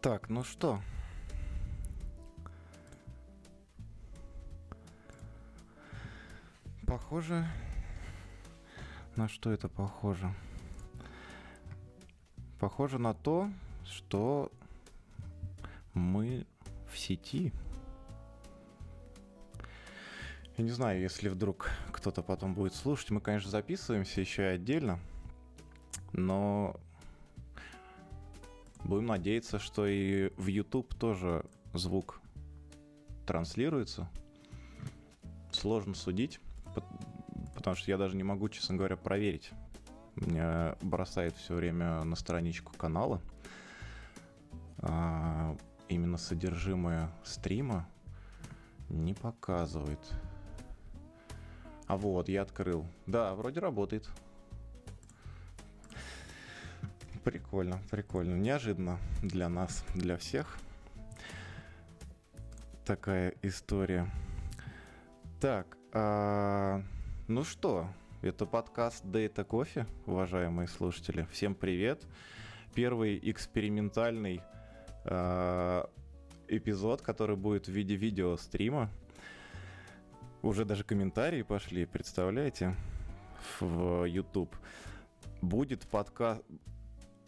Так, ну что? Похоже... На что это похоже? Похоже на то, что мы в сети. Я не знаю, если вдруг кто-то потом будет слушать. Мы, конечно, записываемся еще и отдельно. Но будем надеяться, что и в YouTube тоже звук транслируется. Сложно судить, потому что я даже не могу, честно говоря, проверить. Меня бросает все время на страничку канала. А, именно содержимое стрима не показывает. А вот, я открыл. Да, вроде работает. Прикольно, прикольно. Неожиданно для нас, для всех. Такая история. Так, а, ну что, это подкаст Data Coffee, уважаемые слушатели. Всем привет. Первый экспериментальный э, эпизод, который будет в виде видео-стрима. Уже даже комментарии пошли, представляете, в YouTube. Будет подкаст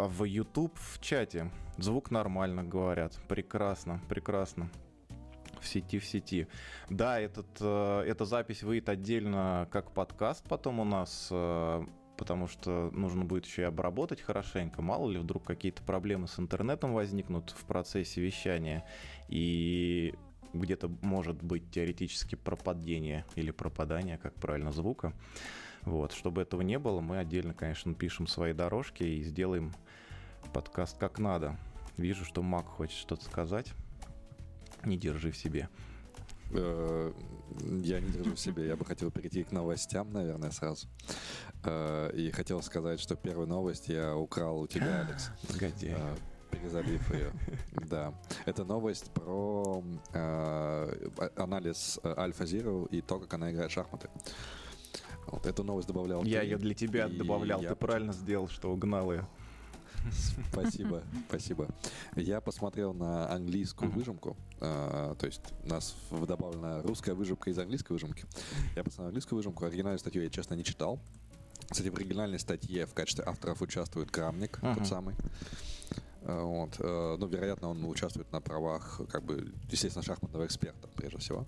в YouTube в чате. Звук нормально, говорят. Прекрасно, прекрасно в сети в сети. Да, этот, э, эта запись выйдет отдельно как подкаст потом у нас, э, потому что нужно будет еще и обработать хорошенько. Мало ли вдруг какие-то проблемы с интернетом возникнут в процессе вещания, и где-то может быть теоретически пропадение или пропадание, как правильно, звука. Вот, чтобы этого не было, мы отдельно, конечно, пишем свои дорожки и сделаем подкаст как надо. Вижу, что Мак хочет что-то сказать. Не держи в себе. Э, я не держу в себе. Я бы хотел перейти к новостям, наверное, сразу. Э, и хотел сказать, что первую новость я украл у тебя, Алекс. Негодяй. Э, перезалив ее. Да. Это новость про анализ Альфа Zero и то, как она играет в шахматы. Вот эту новость добавлял. Я ее для тебя добавлял. Ты правильно сделал, что угнал ее. Спасибо, спасибо. Я посмотрел на английскую выжимку, а, то есть у нас добавлена русская выжимка из английской выжимки. Я посмотрел английскую выжимку, оригинальную статью я, честно, не читал. Кстати, в оригинальной статье в качестве авторов участвует Крамник, uh-huh. тот самый. А, вот. Э, ну, вероятно, он участвует на правах, как бы, естественно, шахматного эксперта, прежде всего.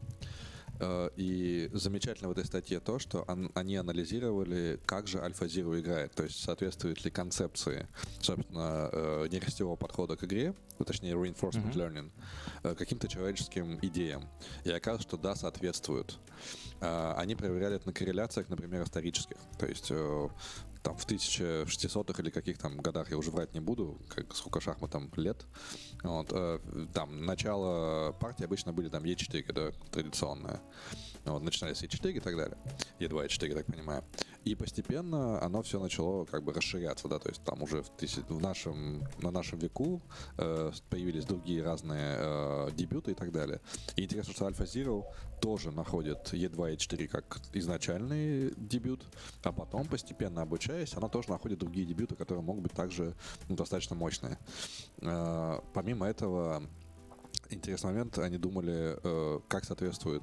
Э, и замечательно в этой статье то, что они анализировали, как же AlphaZero играет, то есть соответствует ли концепции, собственно, э, нерестевого подхода к игре, ну, точнее reinforcement mm-hmm. learning, э, каким-то человеческим идеям. И оказалось, что да, соответствует. Они проверяли это на корреляциях, например, исторических. То есть там в 1600-х или каких там годах, я уже врать не буду, как, сколько шахматам лет. Вот, э, там начало партии обычно были там Е4, да, традиционная. Вот, начинали с Е4 и так далее. Е2, Е4, так понимаю. И постепенно оно все начало как бы расширяться, да, то есть там уже в, тысяч... в нашем, на нашем веку э, появились другие разные э, дебюты и так далее. И интересно, что Alpha Zero тоже находит E2 E4 как изначальный дебют, а потом постепенно обучаясь, она тоже находит другие дебюты, которые могут быть также ну, достаточно мощные. Э, помимо этого, интересный момент, они думали, э, как соответствует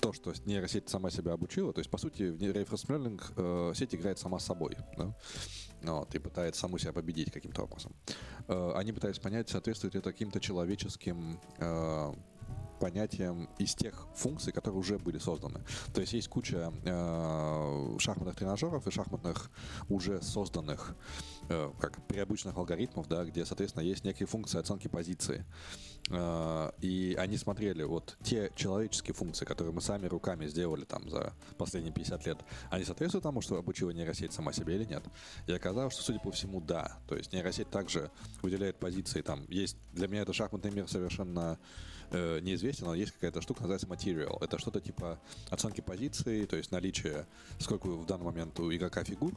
то, что нейросеть сама себя обучила, то есть, по сути, в reinforcement learning э, сеть играет сама с собой, да? вот, и пытается саму себя победить каким-то образом. Э, они пытаются понять, соответствует это каким-то человеческим э, понятием из тех функций, которые уже были созданы. То есть есть куча э, шахматных тренажеров и шахматных уже созданных э, как при обычных алгоритмов, да, где, соответственно, есть некие функции оценки позиции. Э, и они смотрели вот те человеческие функции, которые мы сами руками сделали там за последние 50 лет, они соответствуют тому, что обучила нейросеть сама себе или нет? И оказалось, что, судя по всему, да. То есть нейросеть также выделяет позиции там. Есть для меня это шахматный мир совершенно э, неизвестен, но есть какая-то штука, называется material. Это что-то типа оценки позиции, то есть наличие, сколько в данный момент у игрока фигур,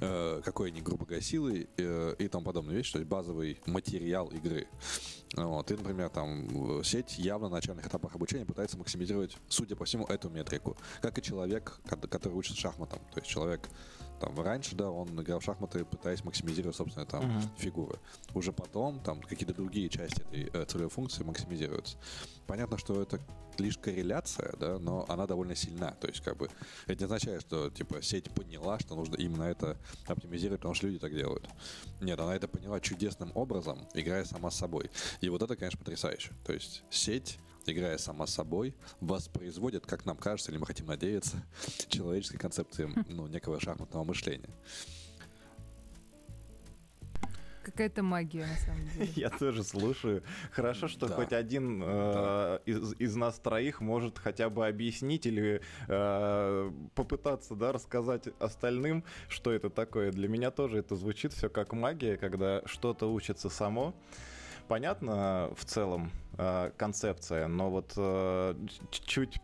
э, какой они грубо говоря силы э, и тому подобные вещи, то есть базовый материал игры. Вот. И, например, там сеть явно на начальных этапах обучения пытается максимизировать, судя по всему, эту метрику. Как и человек, который учится шахматам. То есть человек там раньше, да, он играл в шахматы, пытаясь максимизировать, собственно, там uh-huh. фигуры. Уже потом там какие-то другие части этой э, целевой функции максимизируются. Понятно, что это лишь корреляция, да, но она довольно сильна. То есть, как бы, это не означает, что, типа, сеть поняла, что нужно именно это оптимизировать, потому что люди так делают. Нет, она это поняла чудесным образом, играя сама с собой. И вот это, конечно, потрясающе. То есть, сеть играя сама собой, воспроизводит, как нам кажется, или мы хотим надеяться, человеческой концепции ну, некого шахматного мышления. Какая-то магия, на самом деле. Я тоже слушаю. Хорошо, что да. хоть один э, из, из нас троих может хотя бы объяснить или э, попытаться да, рассказать остальным, что это такое. Для меня тоже это звучит все как магия, когда что-то учится само понятно в целом э, концепция, но вот э, чуть,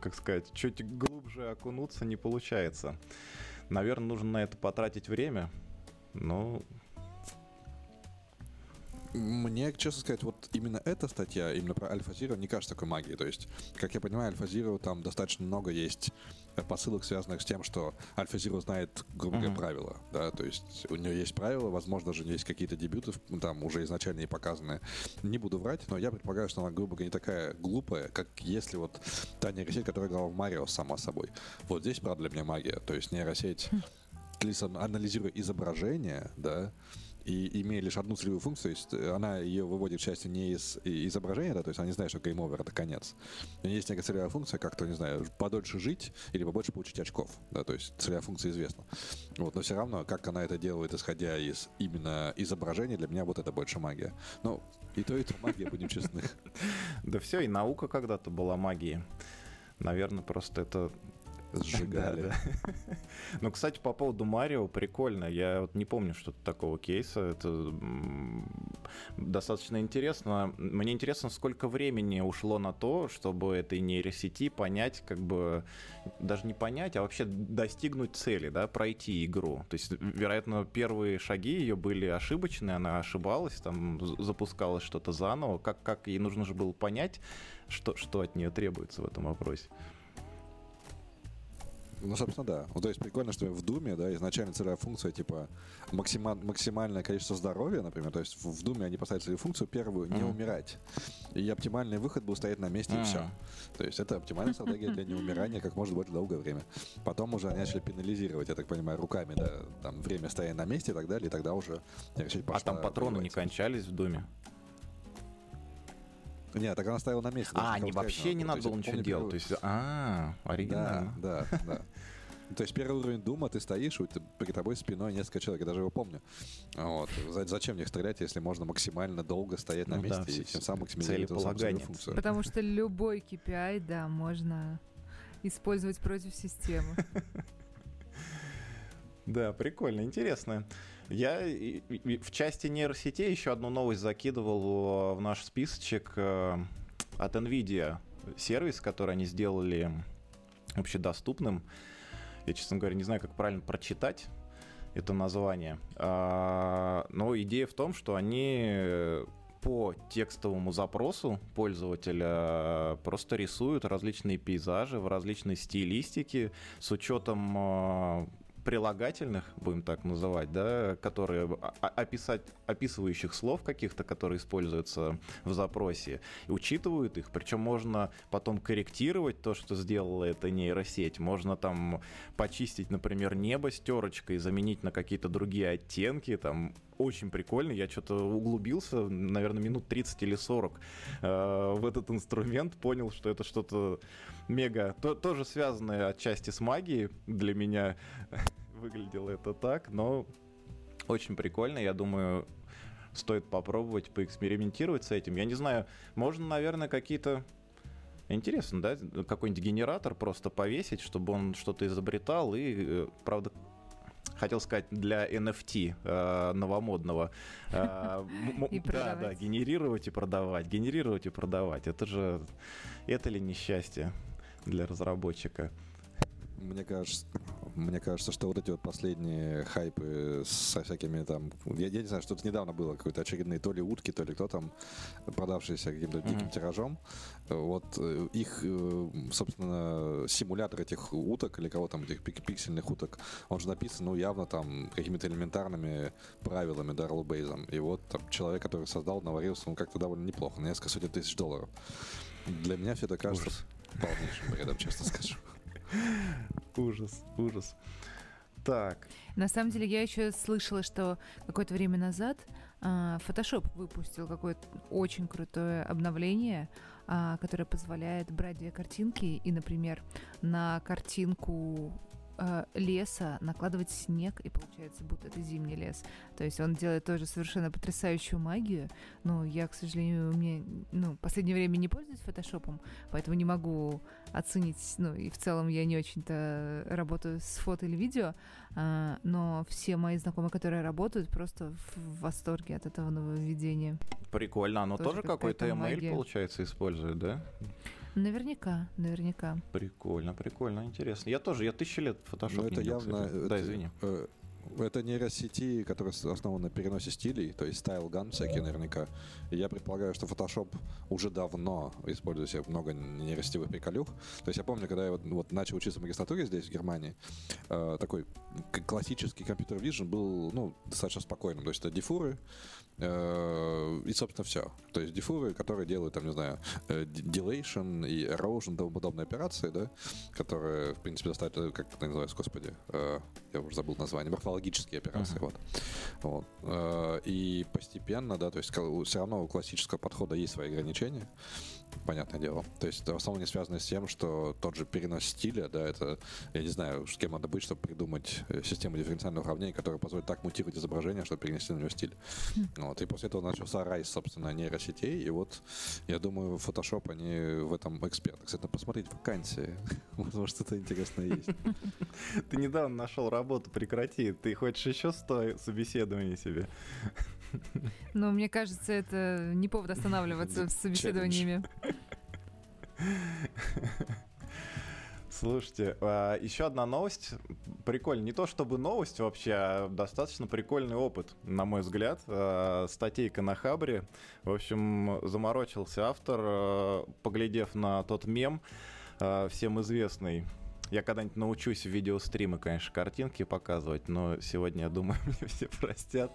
как сказать, чуть глубже окунуться не получается. Наверное, нужно на это потратить время, но мне, честно сказать, вот именно эта статья, именно про Альфа Зиро, не кажется такой магией. То есть, как я понимаю, Альфа Зиро там достаточно много есть посылок, связанных с тем, что Альфа Зиро знает, грубо говоря, uh-huh. правила. Да? То есть у нее есть правила, возможно, даже есть какие-то дебюты, там уже изначально и показанные. Не буду врать, но я предполагаю, что она, грубо говоря, не такая глупая, как если вот та нейросеть, которая играла в Марио сама собой. Вот здесь, правда, для меня магия. То есть нейросеть, хм. анализируя изображение, да, и имея лишь одну целевую функцию, то есть э, она ее выводит, к счастью, не из изображения, да, то есть она не знает, что over это конец. У нее есть некая целевая функция, как-то, не знаю, подольше жить или побольше получить очков, да, то есть целевая функция известна. Вот, но все равно, как она это делает, исходя из именно изображения, для меня вот это больше магия. Ну, и то, и то магия, будем честны. Да все, и наука когда-то была магией. Наверное, просто это сжигали. Ну, кстати, по поводу Марио, прикольно. Я вот не помню что-то такого кейса. Это достаточно интересно. Мне интересно, сколько времени ушло на то, чтобы этой нейросети понять, как бы, даже не понять, а вообще достигнуть цели, да, пройти игру. То есть, вероятно, первые шаги ее были ошибочные, она ошибалась, там запускалось что-то заново. Как, как ей нужно же было понять, что, что от нее требуется в этом вопросе. Ну, собственно, да. Ну, то есть прикольно, что в Думе, да, изначально целевая функция, типа, максима- максимальное количество здоровья, например, то есть в Думе они поставили целевую функцию первую, не mm. умирать. И оптимальный выход был стоять на месте mm. и все. То есть это оптимальная стратегия для неумирания как можно более долгое время. Потом уже они начали пенализировать, я так понимаю, руками, да, там, время стоять на месте и так далее, и тогда уже решить А там патроны не кончались в Думе? Нет, так она стояла на месте. А, они вообще не надо было ничего делать. То есть, а, оригинально. Да, да, да. То есть первый уровень Дума, ты стоишь, и перед тобой спиной несколько человек, я даже его помню. Вот. Зачем в них стрелять, если можно максимально долго стоять на ну, месте да, и тем самым максимизировать эту функцию? Потому что любой KPI, да, можно использовать против системы. Да, прикольно, интересно. Я в части нейросетей еще одну новость закидывал в наш списочек э, от NVIDIA. Сервис, который они сделали общедоступным. Я, честно говоря, не знаю, как правильно прочитать это название. А, но идея в том, что они по текстовому запросу пользователя просто рисуют различные пейзажи в различной стилистике с учетом э, прилагательных, будем так называть, да, которые описать, описывающих слов каких-то, которые используются в запросе, учитывают их, причем можно потом корректировать то, что сделала эта нейросеть, можно там почистить, например, небо с терочкой, заменить на какие-то другие оттенки, там очень прикольно. Я что-то углубился, наверное, минут 30 или 40 э, в этот инструмент, понял, что это что-то мега, то, тоже связанное отчасти с магией для меня. Выглядело это так, но очень прикольно. Я думаю, стоит попробовать, поэкспериментировать с этим. Я не знаю, можно, наверное, какие-то Интересно, да? Какой-нибудь генератор просто повесить, чтобы он что-то изобретал. И, э, правда, хотел сказать, для NFT э, новомодного. Э, да, да, генерировать и продавать. Генерировать и продавать. Это же... Это ли несчастье для разработчика? Мне кажется, мне кажется, что вот эти вот последние хайпы со всякими там... Я, я не знаю, что-то недавно было, какой-то очередные то ли утки, то ли кто там, продавшиеся каким-то mm-hmm. диким тиражом. Вот э, их, э, собственно, симулятор этих уток или кого там, этих пиксельных уток, он же написан, ну, явно там какими-то элементарными правилами, да, роллбейзом. И вот там человек, который создал, наварился, он как-то довольно неплохо, на несколько сотен тысяч долларов. Для меня все это кажется Ужас. полнейшим бредом, честно скажу. Ужас, ужас. Так. На самом деле я еще слышала, что какое-то время назад а, Photoshop выпустил какое-то очень крутое обновление, а, которое позволяет брать две картинки и, например, на картинку э, леса накладывать снег, и получается, будто это зимний лес. То есть он делает тоже совершенно потрясающую магию. Но я, к сожалению, мне, ну, в последнее время не пользуюсь фотошопом, поэтому не могу оценить, ну, и в целом я не очень-то работаю с фото или видео, а, но все мои знакомые, которые работают, просто в восторге от этого нововведения. Прикольно. Оно тоже, тоже какой-то email, магия. получается, использует, да? Наверняка, наверняка. Прикольно, прикольно, интересно. Я тоже, я тысячи лет фотошоп ну, это явно, это, да, извини. Э, это нейросети, которые основаны на переносе стилей, то есть стайл ган всякие наверняка. И я предполагаю, что Photoshop уже давно использует себе много нейросетевых приколюх. То есть я помню, когда я вот, вот начал учиться в магистратуре здесь, в Германии, э, такой классический компьютер Vision был ну, достаточно спокойным. То есть это дифуры, э, и, собственно, все. То есть дифуры, которые делают, там, не знаю, э, delation и erosion, тому подобные операции, да, которые, в принципе, достаточно, как это называется, господи, э, я уже забыл название, морфологические операции, uh-huh. вот. вот. Э, и постепенно, да, то есть все равно у классического подхода есть свои ограничения, понятное дело. То есть в основном не связано с тем, что тот же перенос стиля, да, это, я не знаю, с кем надо быть, чтобы придумать э, систему дифференциальных уравнений, которая позволит так мутировать изображение, чтобы перенести на него стиль. Mm. Вот. И после этого начался райс, собственно, нейросетей, и вот, я думаю, Photoshop, они в этом эксперты. Кстати, надо посмотреть вакансии. Может, что-то интересное есть. Ты недавно нашел работу, прекрати. Ты хочешь еще сто собеседований себе? Но мне кажется, это не повод останавливаться с собеседованиями. Слушайте, а, еще одна новость. Прикольно. Не то чтобы новость вообще, а достаточно прикольный опыт, на мой взгляд. А, статейка на Хабре. В общем, заморочился автор, а, поглядев на тот мем, всем известный я когда-нибудь научусь в видеостримы, конечно, картинки показывать, но сегодня, я думаю, мне все простят.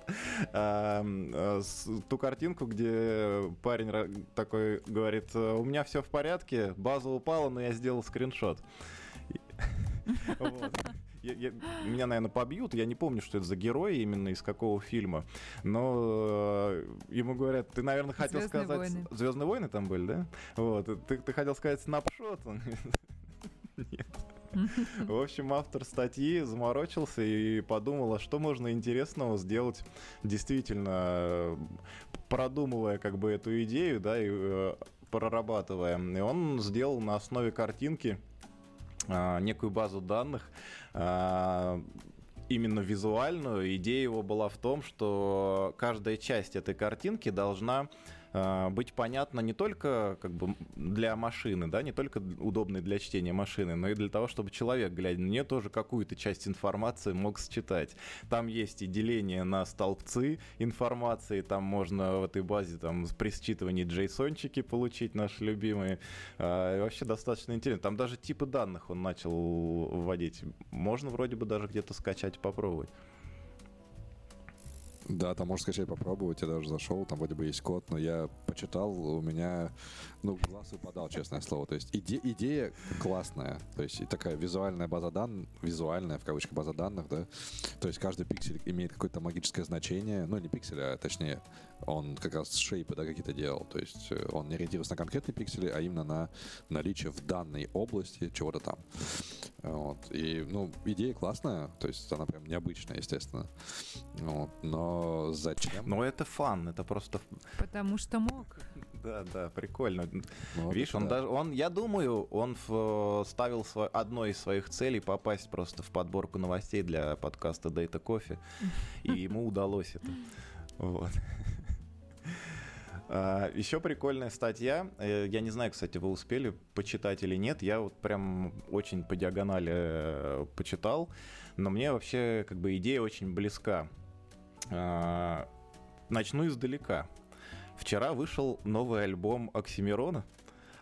А, ту картинку, где парень такой говорит, у меня все в порядке, база упала, но я сделал скриншот. Я, я, меня, наверное, побьют. Я не помню, что это за герой именно из какого фильма. Но э, ему говорят, ты, наверное, хотел Звездные сказать... Войны. Звездные войны там были, да? Вот. Ты, ты хотел сказать снапшот. Нет. В общем, автор статьи заморочился и подумал, а что можно интересного сделать действительно продумывая как бы эту идею, да, и э, прорабатывая. И он сделал на основе картинки а, некую базу данных, а, именно визуальную. Идея его была в том, что каждая часть этой картинки должна э, быть понятна не только как бы для машины, да, не только удобной для чтения машины, но и для того, чтобы человек, глядя на нее, тоже какую-то часть информации мог считать. Там есть и деление на столбцы информации, там можно в этой базе там при считывании джейсончики получить, наши любимые. Э, вообще достаточно интересно. Там даже типы данных он начал вводить. Можно вроде бы даже где-то скачать попробовать. Да, там можно скачать, попробовать. Я даже зашел, там вроде бы есть код, но я почитал, у меня, ну, глаз выпадал, честное слово. То есть иде- идея классная. То есть такая визуальная база данных, визуальная, в кавычках, база данных, да. То есть каждый пиксель имеет какое-то магическое значение. Ну, не пиксель, а точнее, он как раз шейпы, да, какие-то делал. То есть э, он не ориентировался на конкретные пиксели, а именно на наличие в данной области чего-то там. Вот. И, ну, идея классная, то есть она прям необычная, естественно. Вот. Но зачем? Ну, это фан, это просто... Потому что мог. Да, да, прикольно. Ну, Видишь, он да. даже, он, я думаю, он в, ставил свой, одной из своих целей попасть просто в подборку новостей для подкаста Data Coffee, и ему удалось это. Вот. А, Еще прикольная статья. Э, Я не знаю, кстати, вы успели почитать или нет. Я вот прям очень по диагонали э, почитал. Но мне вообще как бы идея очень близка. А, Начну издалека. Вчера вышел новый альбом Оксимирона,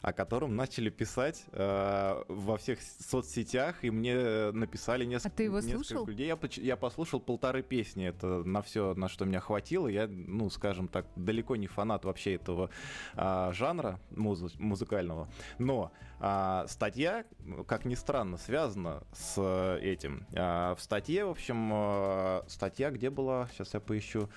о котором начали писать э, во всех соцсетях, и мне написали несколько, А ты его несколько слушал? людей. Я, я послушал полторы песни, это на все, на что меня хватило. Я, ну, скажем так, далеко не фанат вообще этого а, жанра музы- музыкального. Но а, статья, как ни странно, связана с э, этим. А, в статье, в общем, э, статья, где была, сейчас я поищу,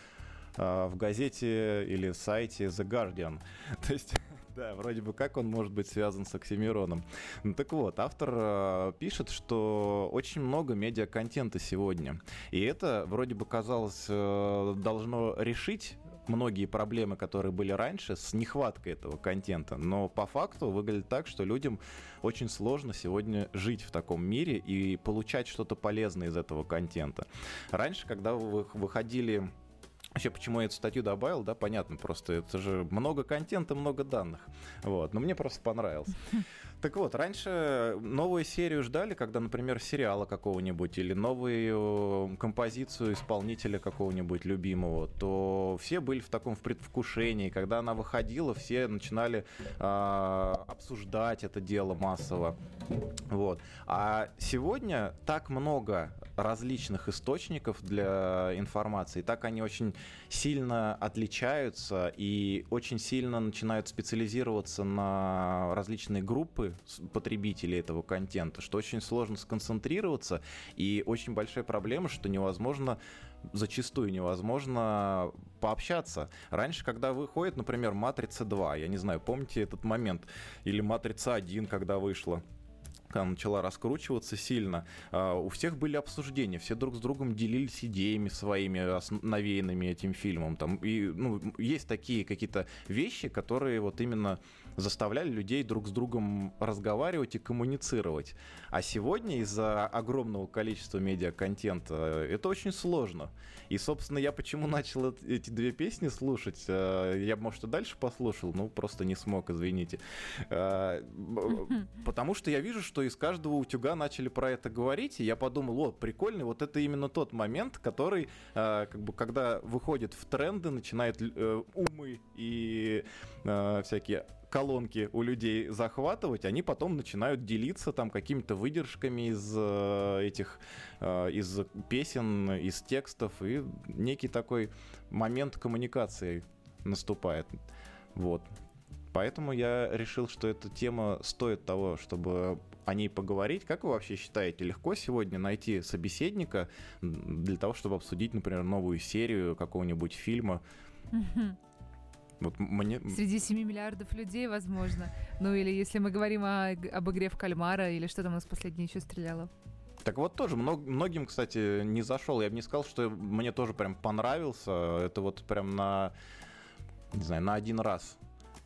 а, в газете или сайте The Guardian. То есть да, вроде бы как он может быть связан с Оксимироном. Ну так вот, автор э, пишет, что очень много медиаконтента сегодня. И это вроде бы казалось э, должно решить многие проблемы, которые были раньше, с нехваткой этого контента. Но по факту выглядит так, что людям очень сложно сегодня жить в таком мире и получать что-то полезное из этого контента. Раньше, когда вы выходили Вообще, почему я эту статью добавил, да, понятно, просто это же много контента, много данных. Вот, но мне просто понравилось. Так вот, раньше новую серию ждали, когда, например, сериала какого-нибудь или новую композицию исполнителя какого-нибудь любимого, то все были в таком в предвкушении. Когда она выходила, все начинали а, обсуждать это дело массово. Вот. А сегодня так много различных источников для информации, так они очень сильно отличаются и очень сильно начинают специализироваться на различные группы потребителей этого контента, что очень сложно сконцентрироваться. И очень большая проблема, что невозможно зачастую невозможно пообщаться. Раньше, когда выходит, например, «Матрица 2», я не знаю, помните этот момент, или «Матрица 1», когда вышла, когда начала раскручиваться сильно, а, у всех были обсуждения, все друг с другом делились идеями своими, навеянными этим фильмом. Там, и, ну, есть такие какие-то вещи, которые вот именно заставляли людей друг с другом разговаривать и коммуницировать. А сегодня из-за огромного количества медиаконтента э, это очень сложно. И, собственно, я почему начал эт- эти две песни слушать, э, я бы, может, и дальше послушал, ну, просто не смог, извините. Э, Потому что я вижу, что из каждого утюга начали про это говорить, и я подумал, о, прикольный, вот это именно тот момент, который, э, как бы, когда выходит в тренды, начинает э, умы и э, всякие колонки у людей захватывать, они потом начинают делиться там какими-то выдержками из э, этих, э, из песен, из текстов, и некий такой момент коммуникации наступает. Вот. Поэтому я решил, что эта тема стоит того, чтобы о ней поговорить. Как вы вообще считаете, легко сегодня найти собеседника для того, чтобы обсудить, например, новую серию какого-нибудь фильма? Вот мне... Среди 7 миллиардов людей, возможно. Ну или если мы говорим о, об игре в кальмара, или что там у нас последнее еще стреляло. Так вот тоже мног- многим, кстати, не зашел. Я бы не сказал, что мне тоже прям понравился. Это вот прям на, не знаю, на один раз.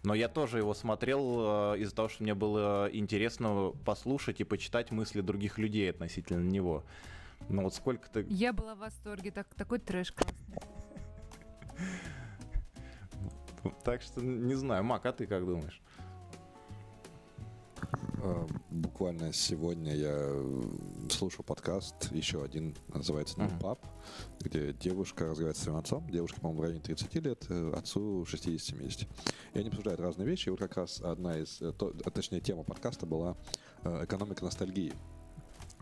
Но я тоже его смотрел э, из-за того, что мне было интересно послушать и почитать мысли других людей относительно него. Ну вот сколько-то... Я была в восторге, так, такой трэш классный. Так что не знаю. Мак, а ты как думаешь? Э, Буквально сегодня я э, слушал подкаст, еще один, называется «No. Pub», где девушка разговаривает с своим отцом. Девушке, по-моему, в районе 30 лет, э, отцу 60-70. И они обсуждают разные вещи. И вот как раз одна из, э, то- а, точнее, тема подкаста была «Экономика ностальгии».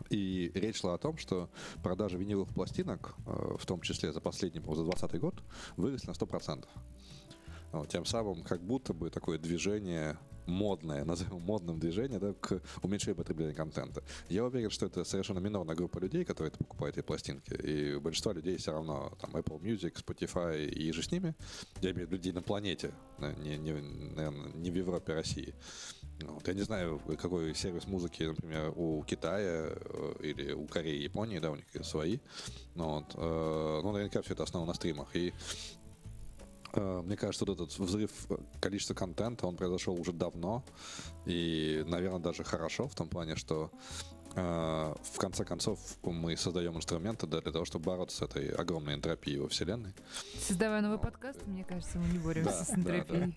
И речь шла о том, что продажи виниловых пластинок, в том числе за последний, за 20 год, выросли на 100%. Вот, тем самым как будто бы такое движение модное, назовем модным движение, да, к уменьшению потребления контента. Я уверен, что это совершенно минорная группа людей, которые это покупают эти пластинки. И у большинства людей все равно там Apple Music, Spotify и же с ними. Я имею в виду людей на планете, не, не, наверное, не в Европе, а России. Вот, я не знаю, какой сервис музыки, например, у Китая э, или у Кореи, Японии, да, у них свои. Ну, вот, э, ну, наверняка все это основано на стримах. И Мне кажется, вот этот взрыв э, количества контента, он произошел уже давно. И, наверное, даже хорошо в том плане, что э, в конце концов мы создаем инструменты для того, чтобы бороться с этой огромной энтропией во Вселенной. Создавая новый подкаст, мне кажется, мы не боремся с энтропией.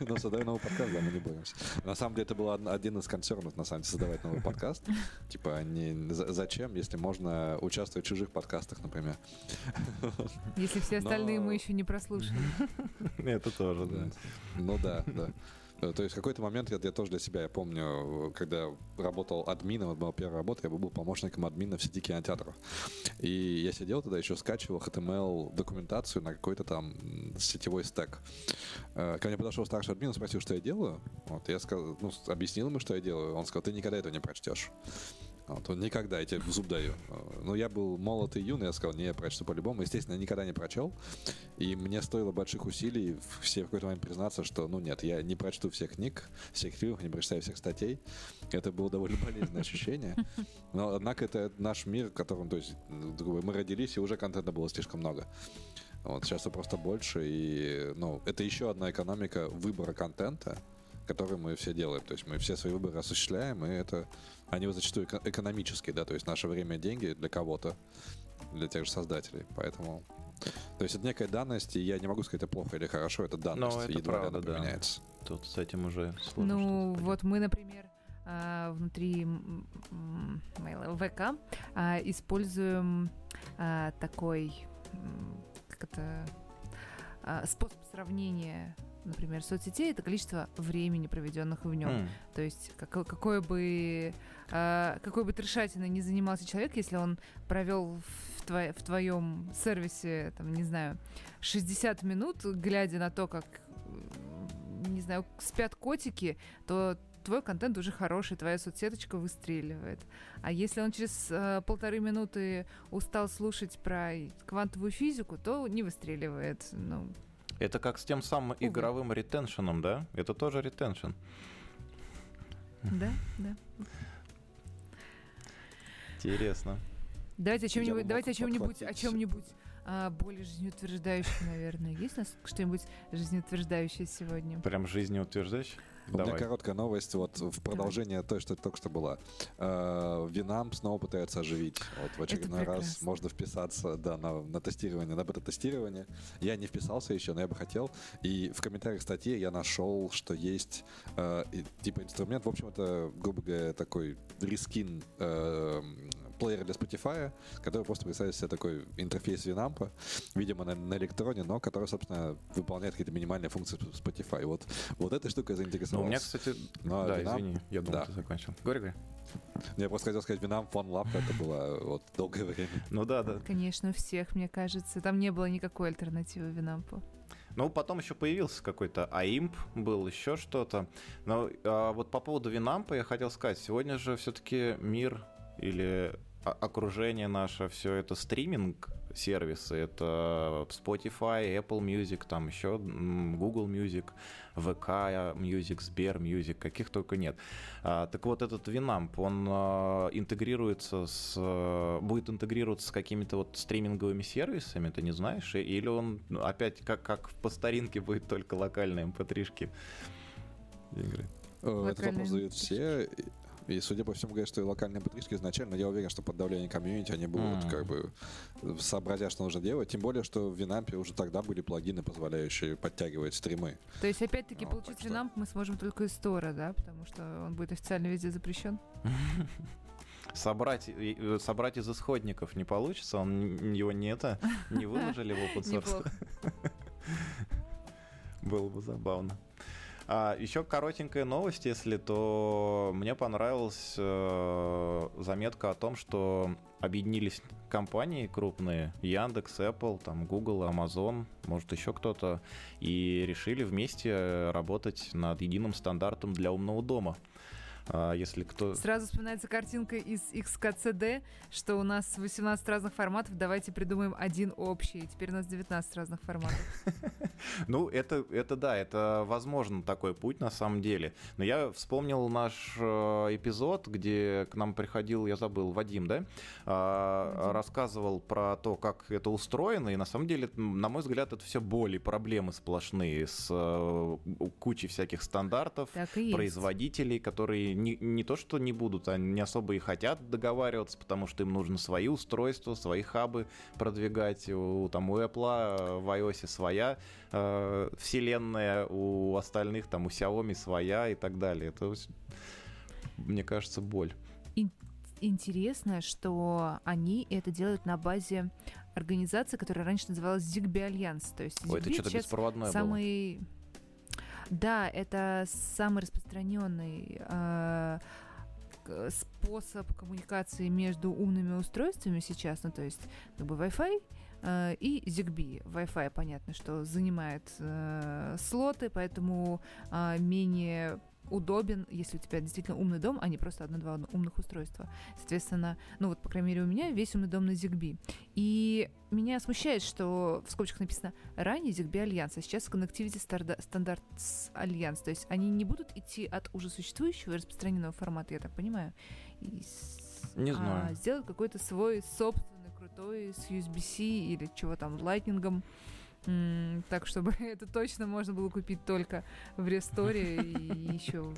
Но создаем новый подкаст, да, мы не боимся. На самом деле это был од- один из концернов, на самом деле, создавать новый подкаст. Типа, не, за- зачем, если можно участвовать в чужих подкастах, например. Если все остальные мы еще не прослушали. Это тоже, да. Ну да, да. Э, То есть в какой-то момент я, я тоже для себя, я помню, когда работал админом, это была первая работа, я был помощником админа в сети кинотеатров. И я сидел тогда, еще скачивал HTML документацию на какой-то там сетевой стек. Э, Ко мне подошел старший админ, спросил, что я делаю. Вот, я сказал, ну, объяснил ему, что я делаю. Он сказал, ты никогда этого не прочтешь. Вот, он никогда, я тебе зуб даю. Но я был молод юный, я сказал, не, я прочту по-любому. Естественно, я никогда не прочел. И мне стоило больших усилий все в какой-то момент признаться, что, ну нет, я не прочту всех книг, всех фильмов, не прочитаю всех статей. Это было довольно болезненное ощущение. Но, однако, это наш мир, в котором, то есть, мы родились, и уже контента было слишком много. Вот, сейчас его просто больше, и, ну, это еще одна экономика выбора контента, который мы все делаем. То есть мы все свои выборы осуществляем, и это, они зачастую эко- экономические, да, то есть наше время — деньги для кого-то, для тех же создателей. Поэтому то есть это некая данность, и я не могу сказать, это плохо или хорошо, это данность, это и едва ли правда, она да. поменяется. Тут с этим уже сложно Ну, вот мы, например, а, внутри ВК а, используем а, такой, как это, способ сравнения, например, соцсетей, это количество времени, проведенных в нем. М, То есть како- какой бы а, какой бы трешатиной не занимался человек, если он провел в, твое- в твоем сервисе, там, не знаю, 60 минут, глядя на то, как, не знаю, спят котики, то твой контент уже хороший, твоя соцсеточка выстреливает. А если он через э, полторы минуты устал слушать про квантовую физику, то не выстреливает. Ну, Это как с тем самым игровым ретеншеном, да? Это тоже ретеншн. да, да. Интересно. Давайте о чем-нибудь, давайте о чем-нибудь, о чем-нибудь а, более жизнеутверждающем, наверное. Есть у нас что-нибудь жизнеутверждающее сегодня? Прям У меня Давай. короткая новость вот в продолжение той, что только что была. Э, Винам снова пытается оживить. Вот в очередной раз можно вписаться да, на, на тестирование, на бета-тестирование. Я не вписался еще, но я бы хотел. И в комментариях статьи я нашел, что есть э, и- типа инструмент, в общем, это, грубо говоря, такой reskin э, плеер для Spotify, который просто представляет себе такой интерфейс Винампа, видимо, на, на электроне, но который, собственно, выполняет какие-то минимальные функции Spotify. Вот, вот этой штукой заинтересовался. Ну, у меня, кстати... Ну, да, Винамп- извини, я думал, да. ты закончил. Говори, говори. Я просто хотел сказать, Winamp one love это было вот долгое время. Ну да, да. Конечно, у всех, мне кажется. Там не было никакой альтернативы Винампу. Ну, потом еще появился какой-то AIMP, был еще что-то. Но а, вот по поводу Винампа я хотел сказать, сегодня же все-таки мир или окружение наше, все это стриминг сервисы, это Spotify, Apple Music, там еще Google Music, VK Music, Сбер Music, каких только нет. А, так вот, этот Winamp, он а, интегрируется с... а, будет интегрироваться с какими-то вот стриминговыми сервисами, ты не знаешь? Или он ну, опять как, как по старинке будет только локальные mp3-шки игры? Э, Этот вопрос задают мп3-шки. все. И- судя по всему, говорят, что и локальные патришки изначально, я уверен, что под давлением комьюнити они будут М. как бы сообразя, что нужно делать. Тем более, что в Винампе уже тогда были плагины, позволяющие подтягивать стримы. То есть, опять-таки, Ну, получить так что- Винамп мы сможем только из Стора, да? Потому что он будет официально везде запрещен. Собрать, э, собрать из исходников не получится, он его не это, не выложили в open source. Было бы забавно. А, еще коротенькая новость, если то мне понравилась э, заметка о том, что объединились компании крупные, Яндекс, Apple, там Google, Amazon, может еще кто-то, и решили вместе работать над единым стандартом для умного дома. А, если кто... Сразу вспоминается картинка из XKCD, что у нас 18 разных форматов, давайте придумаем один общий. Теперь у нас 19 разных форматов. Ну, это, это да, это возможно такой путь на самом деле. Но я вспомнил наш э, эпизод, где к нам приходил, я забыл, Вадим, да? А, Вадим. Рассказывал про то, как это устроено. И на самом деле, на мой взгляд, это все боли, проблемы сплошные с э, кучей всяких стандартов, производителей, которые не, не то что не будут, а не особо и хотят договариваться, потому что им нужно свои устройства, свои хабы продвигать. У, там, у Apple в iOS своя э, вселенная, у остальных там у Xiaomi своя и так далее. Это, мне кажется, боль. Интересно, что они это делают на базе организации, которая раньше называлась Zigbee Альянс. То есть Ой, это что-то беспроводное самый... было. Да, это самый распространенный э, способ коммуникации между умными устройствами сейчас, ну то есть как бы Wi-Fi Э, и ZigBee. Wi-Fi, понятно, что занимает э, слоты, поэтому э, менее удобен, если у тебя действительно умный дом, а не просто одно-два умных устройства. Соответственно, ну вот, по крайней мере, у меня весь умный дом на ZigBee. И меня смущает, что в скобочках написано ранее ZigBee Alliance, а сейчас Connectivity Standards Alliance. То есть они не будут идти от уже существующего распространенного формата, я так понимаю, и, не знаю. А сделать какой-то свой собственный крутой с USB-C или чего там, Lightning. Так, чтобы это точно можно было купить только в ресторе и еще...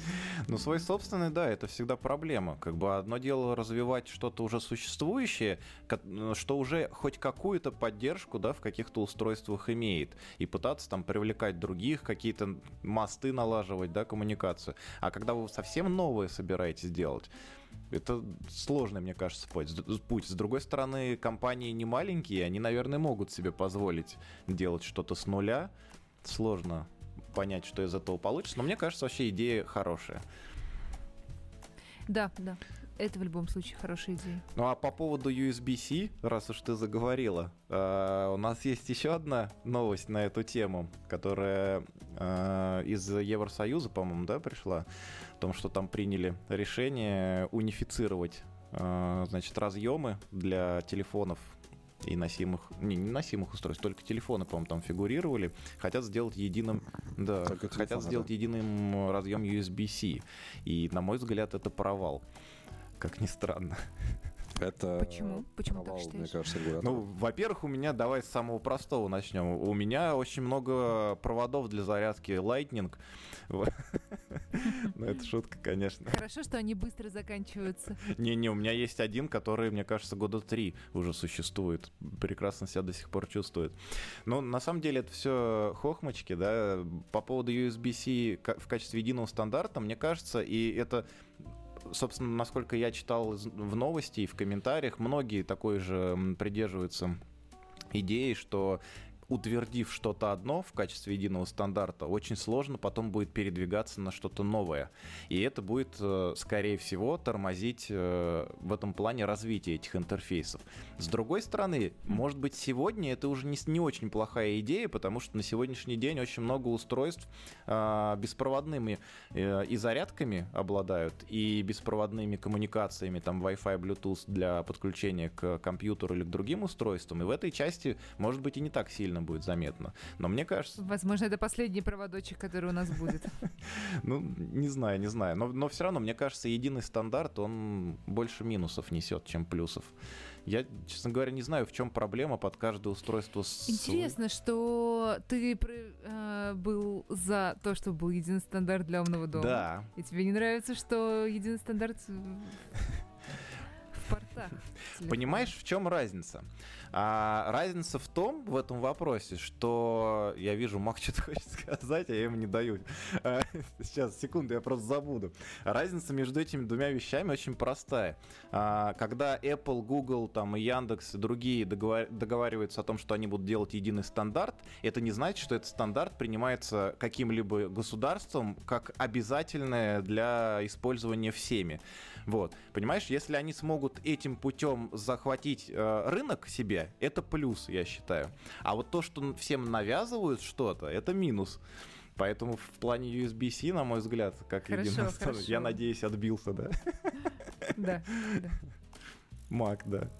Ну, свой собственный, да, это всегда проблема. Как бы одно дело развивать что-то уже существующее, что уже хоть какую-то поддержку, да, в каких-то устройствах имеет, и пытаться там привлекать других, какие-то мосты налаживать, да, коммуникацию. А когда вы совсем новое собираетесь делать, это сложный, мне кажется, путь. путь. С другой стороны, компании не маленькие, они, наверное, могут себе позволить делать что-то с нуля. Сложно понять, что из этого получится, но мне кажется, вообще идея хорошая. Да, да. Это в любом случае хорошая идея. Ну а по поводу USB-C, раз уж ты заговорила, э, у нас есть еще одна новость на эту тему, которая э, из Евросоюза, по-моему, да, пришла о том, что там приняли решение унифицировать э, значит, разъемы для телефонов и носимых, не, не носимых устройств, только телефоны, по-моему, там фигурировали, хотят сделать единым, да, только хотят телефона, сделать да. единым разъем USB-C. И, на мой взгляд, это провал, как ни странно. Это Почему? Почему провал, так мне кажется, регулятор. Ну, во-первых, у меня, давай с самого простого начнем. У меня очень много проводов для зарядки Lightning. Ну, это шутка, конечно. Хорошо, что они быстро заканчиваются. Не-не, у меня есть один, который, мне кажется, года три уже существует. Прекрасно себя до сих пор чувствует. Но на самом деле это все хохмочки, да. По поводу USB-C в качестве единого стандарта, мне кажется, и это собственно, насколько я читал в новости и в комментариях, многие такой же придерживаются идеи, что утвердив что-то одно в качестве единого стандарта, очень сложно потом будет передвигаться на что-то новое. И это будет, э, скорее всего, тормозить э, в этом плане развитие этих интерфейсов. С другой стороны, может быть, сегодня это уже не, не очень плохая идея, потому что на сегодняшний день очень много устройств э, беспроводными и зарядками обладают, и беспроводными коммуникациями, там Wi-Fi, Bluetooth для подключения к компьютеру или к другим устройствам. И в этой части, может быть, и не так сильно действительно будет заметно. Но мне кажется... Возможно, это последний проводочек, который у нас будет. Ну, не знаю, не знаю. Но, но все равно, мне кажется, единый стандарт, он больше минусов несет, чем плюсов. Я, честно говоря, не знаю, в чем проблема под каждое устройство. Интересно, что ты э, был за то, чтобы был единый стандарт для умного дома. Да. И тебе не нравится, что единый стандарт портах. Понимаешь, в чем разница? А разница в том, в этом вопросе, что я вижу, Мак что-то хочет сказать, а я ему не даю. А, сейчас, секунду, я просто забуду. Разница между этими двумя вещами очень простая. А, когда Apple, Google там, и Яндекс и другие договариваются о том, что они будут делать единый стандарт, это не значит, что этот стандарт принимается каким-либо государством как обязательное для использования всеми. Вот. Понимаешь, если они смогут этим путем захватить э, рынок себе, это плюс, я считаю. А вот то, что всем навязывают что-то, это минус. Поэтому в плане USB-C, на мой взгляд, как хорошо, я надеюсь, отбился? Да, да. Мак, да.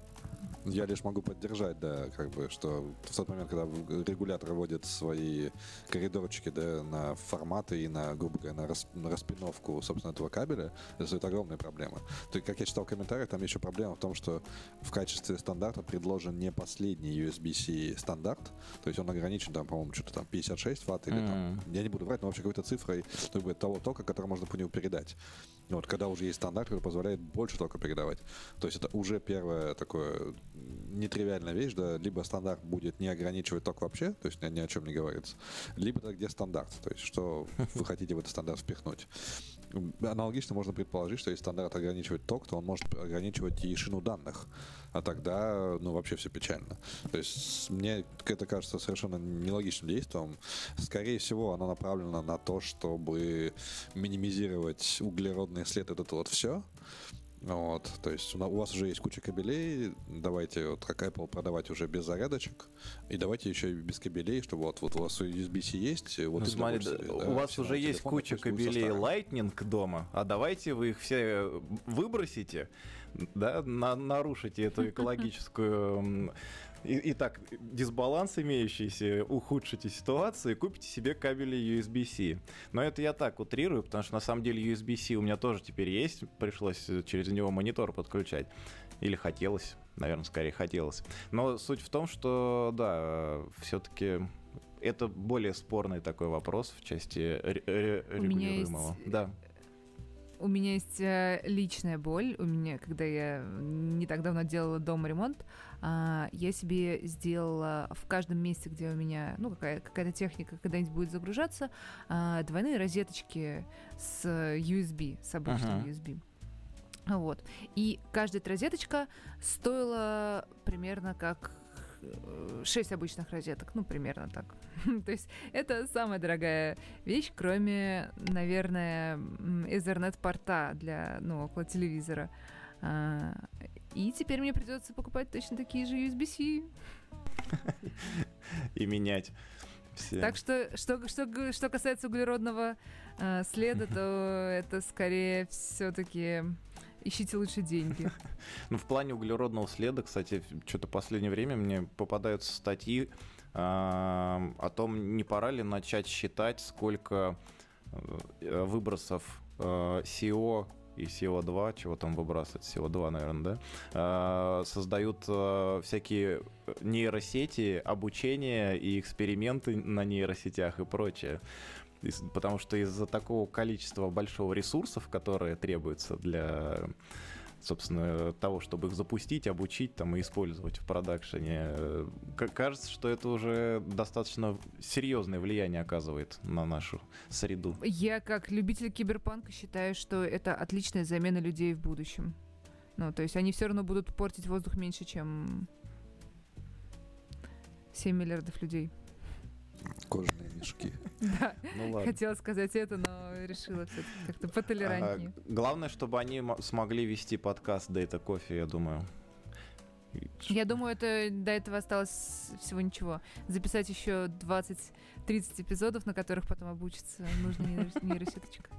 Я лишь могу поддержать, да, как бы, что в тот момент, когда регулятор вводит свои коридорчики, да, на форматы и на, грубо говоря, на, рас, на распиновку, собственно, этого кабеля, это стоит огромные проблемы. То есть, как я читал в комментариях, там еще проблема в том, что в качестве стандарта предложен не последний USB-C стандарт, то есть он ограничен, там, по-моему, что-то там 56 ватт или mm-hmm. там, я не буду врать, но вообще какой-то цифрой, то есть того тока, который можно по нему передать. Вот, когда уже есть стандарт, который позволяет больше тока передавать. То есть это уже первое такое нетривиальная вещь, да, либо стандарт будет не ограничивать ток вообще, то есть ни о чем не говорится, либо это где стандарт, то есть что вы хотите в этот стандарт впихнуть. Аналогично можно предположить, что если стандарт ограничивает ток, то он может ограничивать и шину данных, а тогда, ну, вообще все печально. То есть мне это кажется совершенно нелогичным действием. Скорее всего, оно направлено на то, чтобы минимизировать углеродный след, это вот все, вот, то есть у вас уже есть куча кабелей, давайте вот как Apple продавать уже без зарядочек, и давайте еще и без кабелей, чтобы вот, вот у вас USB-C есть. Вот ну, смотри, да, у вас уже есть куча кабелей Lightning дома, а давайте вы их все выбросите, да, на, нарушите эту экологическую и, и так дисбаланс имеющийся, ухудшите ситуацию и купите себе кабели USB-C. Но это я так утрирую, потому что на самом деле USB-C у меня тоже теперь есть, пришлось через него монитор подключать. Или хотелось, наверное, скорее хотелось. Но суть в том, что, да, все-таки это более спорный такой вопрос в части регулируемого. Есть... Да у меня есть э, личная боль. У меня, когда я не так давно делала дома ремонт, а, я себе сделала в каждом месте, где у меня, ну, какая- какая-то техника когда-нибудь будет загружаться, а, двойные розеточки с USB, с обычным uh-huh. USB. Вот. И каждая эта розеточка стоила примерно как 6 обычных розеток, ну, примерно так. То есть это самая дорогая вещь, кроме, наверное, Ethernet-порта для, ну, около телевизора. И теперь мне придется покупать точно такие же USB-C. И менять. Все. Так что, что, что, что касается углеродного э, следа, то это скорее все-таки ищите лучше деньги. ну, в плане углеродного следа, кстати, что-то в последнее время мне попадаются статьи э, о том, не пора ли начать считать, сколько э, выбросов э, СО и CO2, чего там выбрасывать, CO2, наверное, да, а, создают а, всякие нейросети, обучение и эксперименты на нейросетях и прочее. Потому что из-за такого количества большого ресурсов, которые требуются для собственно, того, чтобы их запустить, обучить там, и использовать в продакшене. Кажется, что это уже достаточно серьезное влияние оказывает на нашу среду. Я, как любитель киберпанка, считаю, что это отличная замена людей в будущем. Ну, то есть они все равно будут портить воздух меньше, чем 7 миллиардов людей. Кожаные мешки. Да, ну, хотела сказать это, но решила все-таки как-то потолерантнее. А, главное, чтобы они смогли вести подкаст Data Coffee, я думаю. Я думаю, это до этого осталось всего ничего. Записать еще 20-30 эпизодов, на которых потом обучится нужная нейросеточка.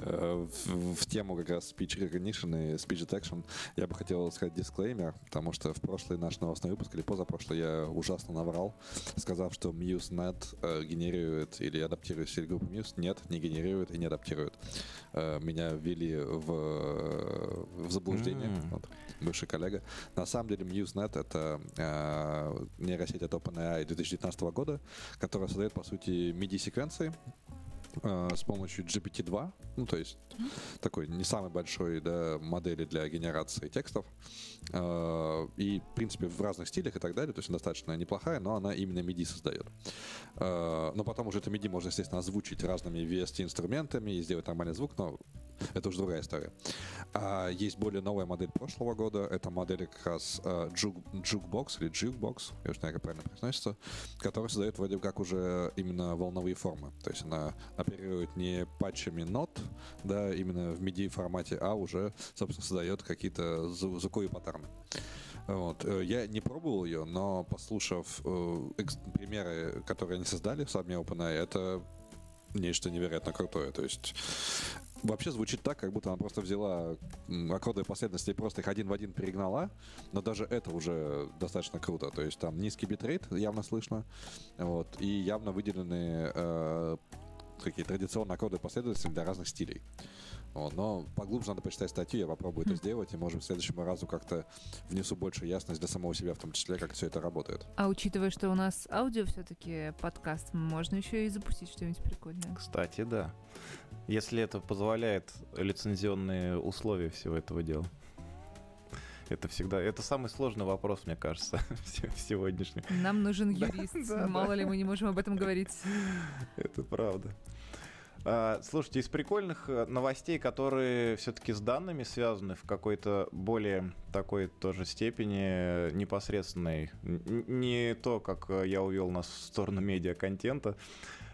В, в тему как раз speech recognition и speech detection я бы хотел сказать дисклеймер, потому что в прошлый наш новостной выпуск или позапрошлый я ужасно наврал, сказав, что MuseNet э, генерирует или адаптирует стиль группы Muse. Нет, не генерирует и не адаптирует. Э, меня ввели в, в заблуждение, mm. вот, бывший коллега. На самом деле MuseNet — это э, нейросеть от OpenAI 2019 года, которая создает, по сути, MIDI-секвенции, с помощью GPT-2, ну, то есть такой не самой большой да, модели для генерации текстов. Э, и, в принципе, в разных стилях и так далее, то есть она достаточно неплохая, но она именно MIDI создает. Э, но потом уже это MIDI можно, естественно, озвучить разными VST-инструментами и сделать нормальный звук, но это уже другая история. А есть более новая модель прошлого года. Это модель как раз uh, Jukebox или Jukebox, я уж не знаю, как правильно произносится, которая создает вроде как уже именно волновые формы. То есть она оперирует не патчами нот, да, именно в MIDI формате, а уже, собственно, создает какие-то звуковые паттерны. Вот. Э, я не пробовал ее, но послушав э, примеры, которые они создали в сами OpenAI, это нечто невероятно крутое. То есть вообще звучит так, как будто она просто взяла аккорды последовательности и просто их один в один перегнала, но даже это уже достаточно круто. То есть там низкий битрейт явно слышно, вот, и явно выделены э, такие традиционные аккорды последовательности для разных стилей. Вот, но поглубже надо почитать статью, я попробую это сделать, и, может, к следующему разу как-то внесу больше ясность для самого себя, в том числе, как все это работает. А учитывая, что у нас аудио все-таки подкаст, можно еще и запустить что-нибудь прикольное. Кстати, да. Если это позволяет лицензионные условия всего этого дела. Это всегда... Это самый сложный вопрос, мне кажется, се- сегодняшний. Нам нужен юрист. да, Мало да. ли мы не можем об этом говорить. Это правда. А, слушайте, из прикольных э, новостей, которые все-таки с данными связаны в какой-то более такой тоже степени э, непосредственной, не то, как э, я увел нас в сторону медиа-контента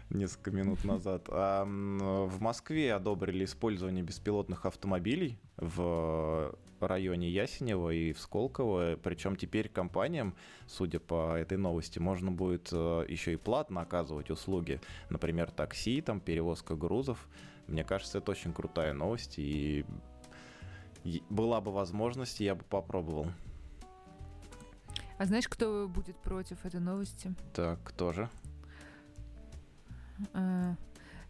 несколько минут назад, а в Москве одобрили использование беспилотных автомобилей в районе Ясенева и в Сколково. Причем теперь компаниям, судя по этой новости, можно будет э, еще и платно оказывать услуги. Например, такси, там, перевозка грузов. Мне кажется, это очень крутая новость. И и была бы возможность, я бы попробовал. А знаешь, кто будет против этой новости? Так, кто же? Э,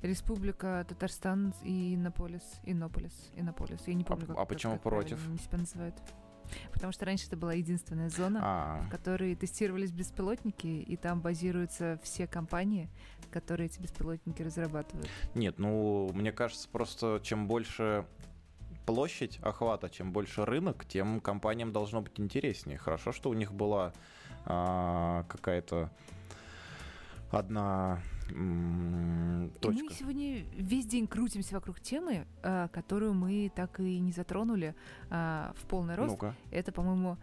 Республика Татарстан и Иннополис. Иннополис. Иннополис. Я не помню, как а почему как против? они себя называют. Потому что раньше это была единственная зона, А, в которой тестировались беспилотники, и там базируются все компании, которые эти беспилотники разрабатывают. нет, ну, мне кажется, просто чем больше площадь охвата, чем больше рынок, тем компаниям должно быть интереснее. Хорошо, что у них была а, какая-то одна м, И точка. мы сегодня весь день крутимся вокруг темы, а, которую мы так и не затронули а, в полный рост. Ну-ка. Это, по-моему,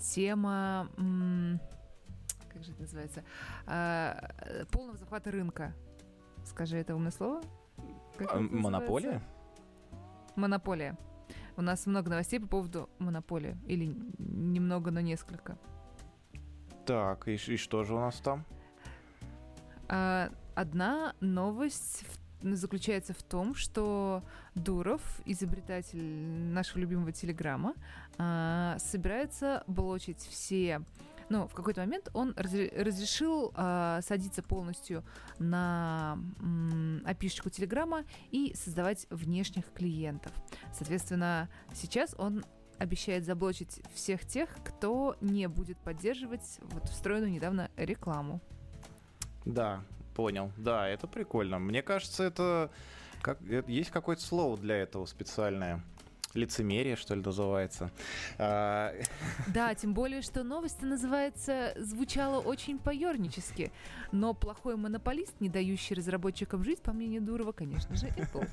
тема... Как же это называется? А, э, полного захвата рынка. Скажи это умное слово? Как А, это называется? Монополия? Монополия. У нас много новостей по поводу монополии. Или немного, но несколько. Так, и, и что же у нас там? А, Одна новость в- заключается в том, что Дуров, изобретатель нашего любимого Телеграма, а, собирается блочить все... Ну, в какой-то момент он разре- разрешил а, садиться полностью на API-шку Телеграма и создавать внешних клиентов. Соответственно, сейчас он обещает заблочить всех тех, кто не будет поддерживать вот встроенную недавно рекламу. Да, понял. Да, это прикольно. Мне кажется, это как э, есть какое-то слово для этого специальное. Лицемерие, что ли, называется. А, Да, тем более, что новость называется, звучала очень поернически. Но плохой монополист, не дающий разработчикам жить, по мнению Дурова, конечно же, Apple.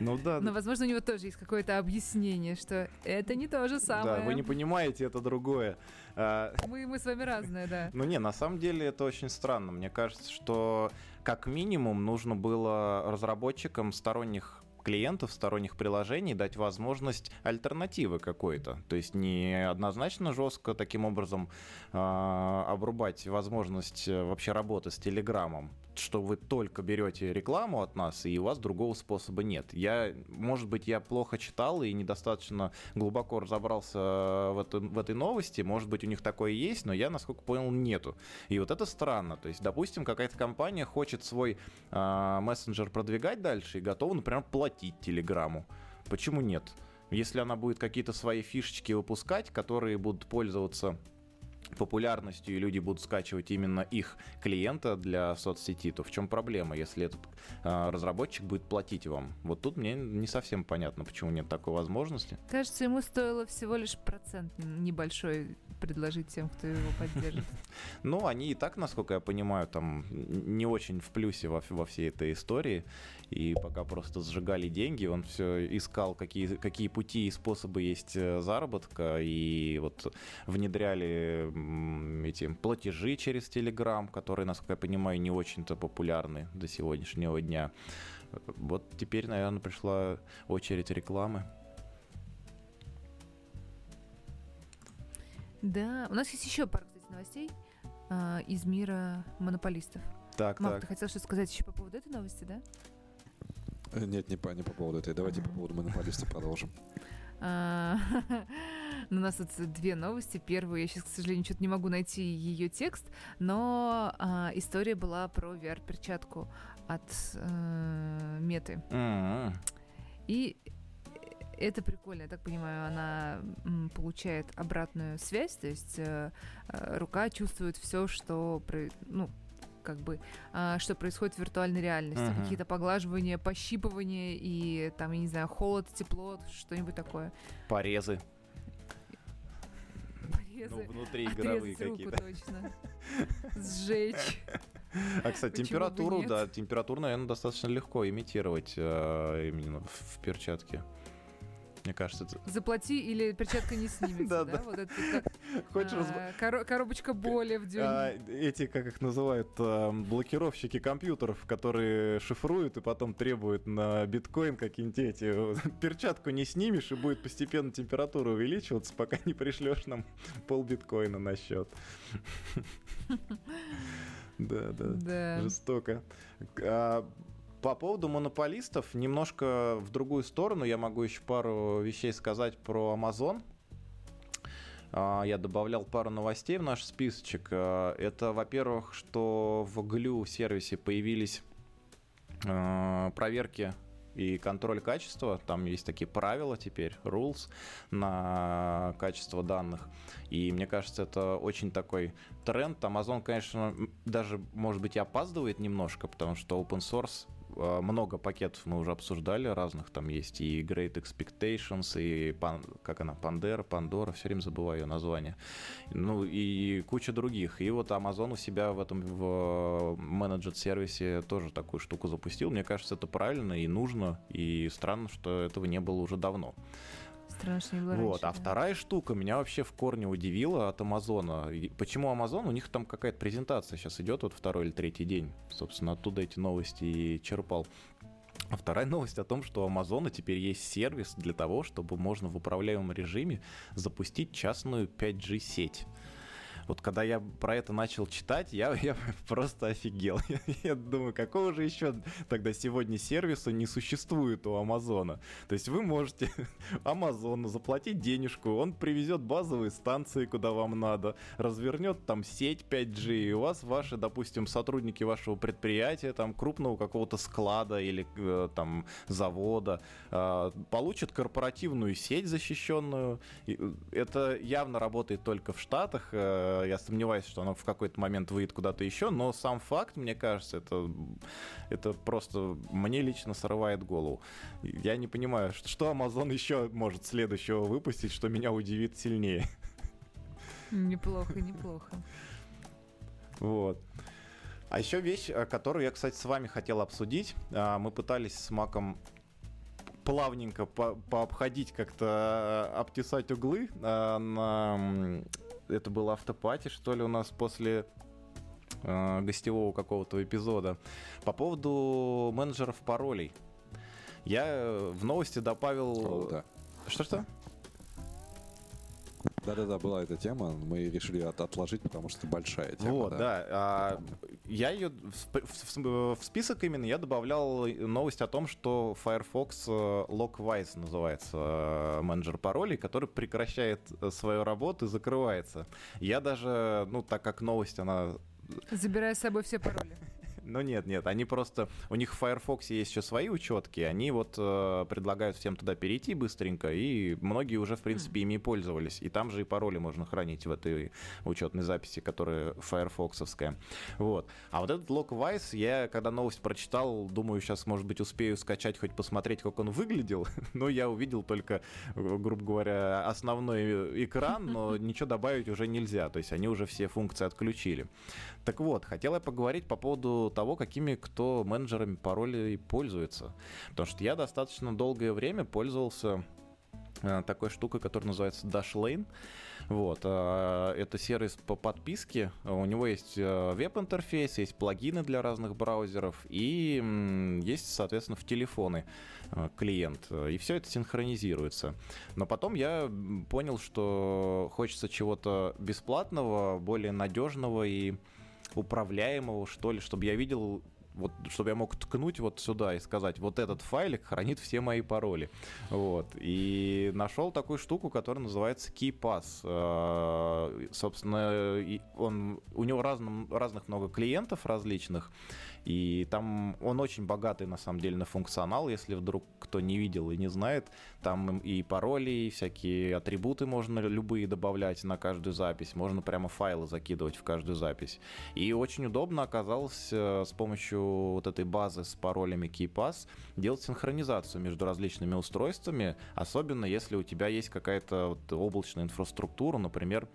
ну да, Но, возможно, у него тоже есть какое-то объяснение, что это не то же да, самое. вы не понимаете, это другое. А, Мы, мы с вами разные, да. Ну не, на самом деле это очень странно. Мне кажется, что как минимум нужно было разработчикам сторонних клиентов, сторонних приложений дать возможность альтернативы какой-то. То есть не однозначно жестко таким образом а, обрубать возможность э, вообще работы с Телеграмом, что вы только берете рекламу от нас, и у вас другого способа нет. Я, может быть, я плохо читал и недостаточно глубоко разобрался в, это- в этой новости. Может быть, у них такое есть, но я, насколько понял, нету. И вот это странно. То есть, допустим, какая-то компания хочет свой а, мессенджер продвигать дальше и готова, например, платить Телеграму. Почему нет? Если она будет какие-то свои фишечки выпускать, которые будут пользоваться популярностью, и люди будут скачивать именно их клиента для соцсети, то в чем проблема, если этот а, разработчик будет платить вам? Вот тут мне не совсем понятно, почему нет такой возможности. Кажется, ему стоило всего лишь процент небольшой предложить тем, кто его поддержит. Ну, они и так, насколько я понимаю, там не очень в плюсе во, во всей этой истории. И пока просто сжигали деньги, он все искал, какие, какие пути и способы есть э, заработка. И вот внедряли эти платежи через Telegram, которые, насколько я понимаю, не очень-то популярны до сегодняшнего дня. Вот теперь, наверное, пришла очередь рекламы. Да, у нас есть еще пара, кстати, новостей а, из мира монополистов. Так, Мак, так. ты хотел что-то сказать еще по поводу этой новости, да? Нет, не по, не по поводу этой. Давайте по поводу монополиста продолжим. А, ну, У нас тут две новости. Первую, я сейчас, к сожалению, что-то не могу найти ее текст, но а, история была про VR-перчатку от э, Меты. М-м. И это прикольно, я так понимаю, она получает обратную связь, то есть э, э, рука чувствует все, что, ну, как бы, а, что происходит в виртуальной реальности. Мгм. Какие-то поглаживания, пощипывания и там, я не знаю, холод, тепло, что-нибудь такое. Порезы. Порезы. Ну, внутри игровые какие-то. точно. Сжечь. А, кстати, Почему температуру, да, температуру, наверное, достаточно легко имитировать э, именно в перчатке. Мне кажется. Заплати или перчатка не снимется, Да. Вот это как а, коро- коробочка боли в дюйме. А, эти, как их называют, а, блокировщики компьютеров, которые шифруют и потом требуют на биткоин какие-нибудь эти. Перчатку не снимешь, и будет постепенно температура увеличиваться, пока не пришлешь нам пол биткоина на счет. Да, да. Да. Жестоко. По поводу монополистов, немножко в другую сторону, я могу еще пару вещей сказать про Amazon. А, Я добавлял пару новостей в наш списочек. А, Это, во-первых, что в Glue сервисе появились а, проверки и контроль качества. Там есть такие правила теперь, rules на качество данных. И мне кажется, это очень такой тренд. Amazon, конечно, даже, может быть, и опаздывает немножко, потому что open source много пакетов мы уже обсуждали разных. Там есть и Great Expectations, и Пан- как она, Pandera, Pandora, все время забываю ее название. Ну и куча других. И вот Amazon у себя в этом в менеджер сервисе тоже такую штуку запустил. Мне кажется, это правильно и нужно. И странно, что этого не было уже давно. Не было Вот, раньше, а да. вторая штука меня вообще в корне удивила от Амазона. Почему Амазон? У них там какая-то презентация сейчас идет, вот второй или третий день. Собственно, оттуда эти новости и черпал. А вторая новость о том, что у Амазона теперь есть сервис для того, чтобы можно в управляемом режиме запустить частную 5G-сеть. Вот когда я про это начал читать, я, я просто офигел. Я, я думаю, какого же еще тогда сегодня сервиса не существует у Амазона? То есть вы можете Амазону заплатить денежку, он привезет базовые станции, куда вам надо, развернет там сеть 5G, и у вас ваши, допустим, сотрудники вашего предприятия, там крупного какого-то склада или э, там завода, э, получат корпоративную сеть защищенную. И, э, Это явно работает только в Штатах. э, Я сомневаюсь, что оно в какой-то момент выйдет куда-то еще, но сам факт, мне кажется, это, это просто мне лично срывает голову. Я не понимаю, что, Amazon еще может следующего выпустить, что меня удивит сильнее. Неплохо, неплохо. Вот. А еще вещь, э, которую я, кстати, с вами хотел обсудить. А, Мы пытались с Маком плавненько по- пообходить, как-то э, обтесать углы на... Это было автопати, что ли, у нас после э, гостевого какого-то эпизода. По поводу менеджеров паролей. Я э, в новости добавил... О, да. Что-что? Да-да-да, была эта тема, мы решили от- отложить, потому что это большая тема. Вот, да. А, я ее в, в в список именно я добавлял новость о том, что Firefox э, Lockwise называется э, менеджер паролей, который прекращает э, свою работу и закрывается. Я даже, ну, так как новость, она Забирая с собой все пароли. Ну нет, нет, они просто... У них в Firefox есть еще свои учетки, они вот э, предлагают всем туда перейти быстренько, и многие уже, в принципе, ими пользовались. И там же и пароли можно хранить в этой учетной записи, которая файрфоксовская. Вот. А вот этот Lockwise, я, когда новость прочитал, думаю, сейчас, может быть, успею скачать, хоть посмотреть, как он выглядел, но я увидел только, э, грубо говоря, основной э, экран, но ничего добавить уже нельзя, то есть они уже все функции отключили. Так вот, хотел я поговорить по поводу того, какими кто менеджерами паролей пользуется. Потому что я достаточно долгое время пользовался э, такой штукой, которая называется Dashlane. Вот, э, это сервис по подписке. У него есть э, веб-интерфейс, есть плагины для разных браузеров и есть, соответственно, в телефоны клиент. И все это синхронизируется. Но потом я понял, что хочется чего-то бесплатного, более надежного и управляемого, что ли, чтобы я видел вот, чтобы я мог ткнуть вот сюда и сказать, вот этот файлик хранит все мои пароли. Вот. И нашел такую штуку, которая называется KeyPass. Э, собственно, он, у него разным, разных много клиентов различных, и там он очень богатый, на самом деле, на функционал, если вдруг кто не видел и не знает. Там и пароли, и всякие атрибуты можно любые добавлять на каждую запись. Можно прямо файлы закидывать в каждую запись. И очень удобно оказалось э, с помощью вот этой базы с паролями KeyPass делать синхронизацию между различными устройствами, особенно если у тебя есть какая-то вот облачная инфраструктура, например,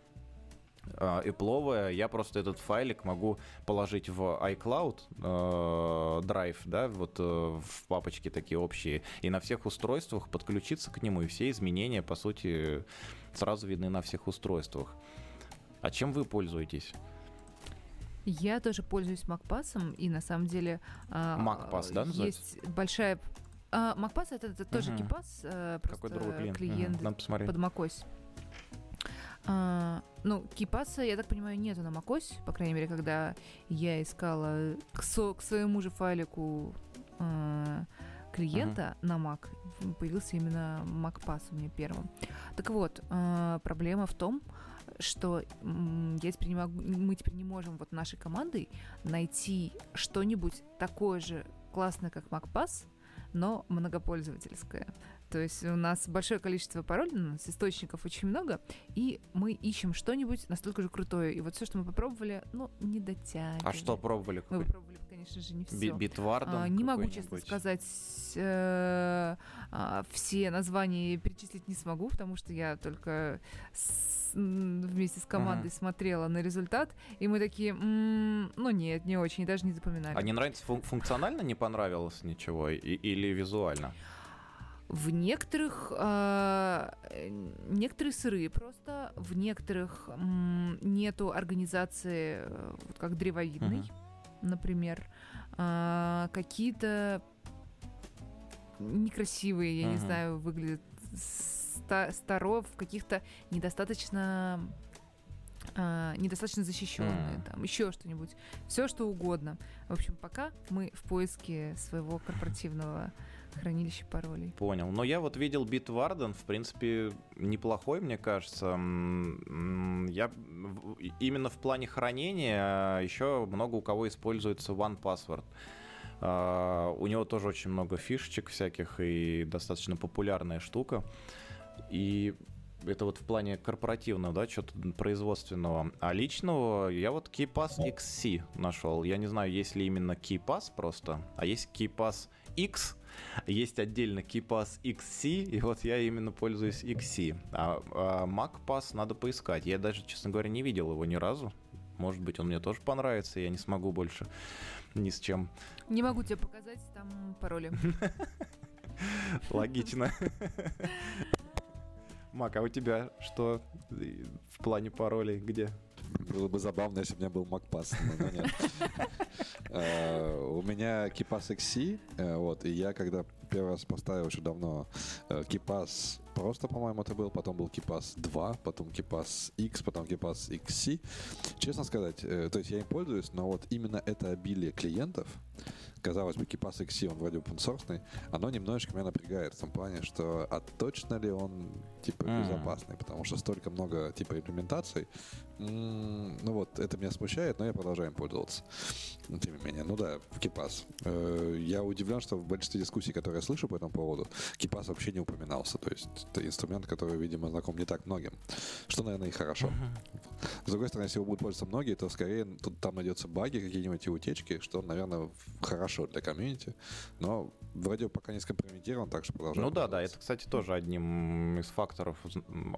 Apple, я просто этот файлик могу положить в iCloud э, Drive, да, вот э, в папочке такие общие, и на всех устройствах подключиться к нему, и все изменения, по сути, сразу видны на всех устройствах. А чем вы пользуетесь? Я тоже пользуюсь MacPass, и на самом деле MacPass, да, называется? есть большая... А, MacPass это, это тоже uh-huh. KeePass, просто Какой другой клиент, клиент. Надо посмотреть. под macOS. А, ну, кипаса, я так понимаю, нету на macOS, по крайней мере, когда я искала к, со, к своему же файлику а, клиента uh-huh. на Mac, появился именно MacPass у меня первым. Так вот, а, проблема в том, что я теперь не могу, мы теперь не можем вот нашей командой найти что-нибудь такое же классное, как MacPass, но многопользовательское. То есть у нас большое количество паролей, у нас источников очень много, и мы ищем что-нибудь настолько же крутое. И вот все, что мы попробовали, ну, не дотягивали. А что пробовали? Мы попробовали, конечно же, не все. Битвардом а, Не могу, честно сказать, э, а, все названия перечислить не смогу, потому что я только с, вместе с командой uh-huh. смотрела на результат, и мы такие, м-м, ну нет, не очень, даже не запоминали. А не нравится фун- функционально не понравилось ничего и- или визуально? В некоторых э, некоторые сырые просто, в некоторых м, нету организации э, вот как древовидной, uh-huh. например, э, какие-то некрасивые, я uh-huh. не знаю, выглядят ста- старов, каких-то недостаточно Uh, недостаточно защищенные, mm. там еще что-нибудь, все что угодно. В общем, пока мы в поиске своего корпоративного хранилище паролей. Понял. Но я вот видел Bitwarden, в принципе, неплохой, мне кажется. Я именно в плане хранения а, еще много у кого используется OnePassword. Uh, у него тоже очень много фишечек всяких и достаточно популярная штука. И это вот в плане корпоративного, да, что-то производственного. А личного я вот KeyPass XC нашел. Я не знаю, есть ли именно KeyPass просто, а есть KeyPass X, есть отдельно KeyPass XC, и вот я именно пользуюсь XC. А, а MacPass надо поискать. Я даже, честно говоря, не видел его ни разу. Может быть, он мне тоже понравится, я не смогу больше ни с чем. Не могу тебе показать там пароли. Логично. Мак, а у тебя что в плане паролей? Где? Было бы забавно, если бы у меня был MacPass, но нет. Э, у меня KeePass XC, э, вот, и я когда первый раз поставил еще давно э, KeePass просто, по-моему, это был, потом был KeePass 2, потом KeePass X, потом KeePass XC. Честно сказать, то есть я им пользуюсь, но вот именно это обилие клиентов, казалось бы, KeePass XC, он вроде open source, оно немножечко меня напрягает в том плане, что а точно ли он типа безопасный, потому что столько много типа имплементаций. ну вот, это меня смущает, но я продолжаю им пользоваться. Тем не менее, ну да, KeePass. Э, я удивлен, что в большинстве дискуссий, которые я слышу по этому поводу, KeePass вообще не упоминался. То есть это инструмент, который, видимо, знаком не так многим. Что, наверное, и хорошо. Uh-huh. С другой стороны, если его будут пользоваться многие, то скорее тут там найдется баги какие-нибудь и утечки, что, наверное, хорошо для комьюнити. Но вроде пока не скомпрометирован, так что продолжаем. Ну да, да, это, кстати, тоже одним из факторов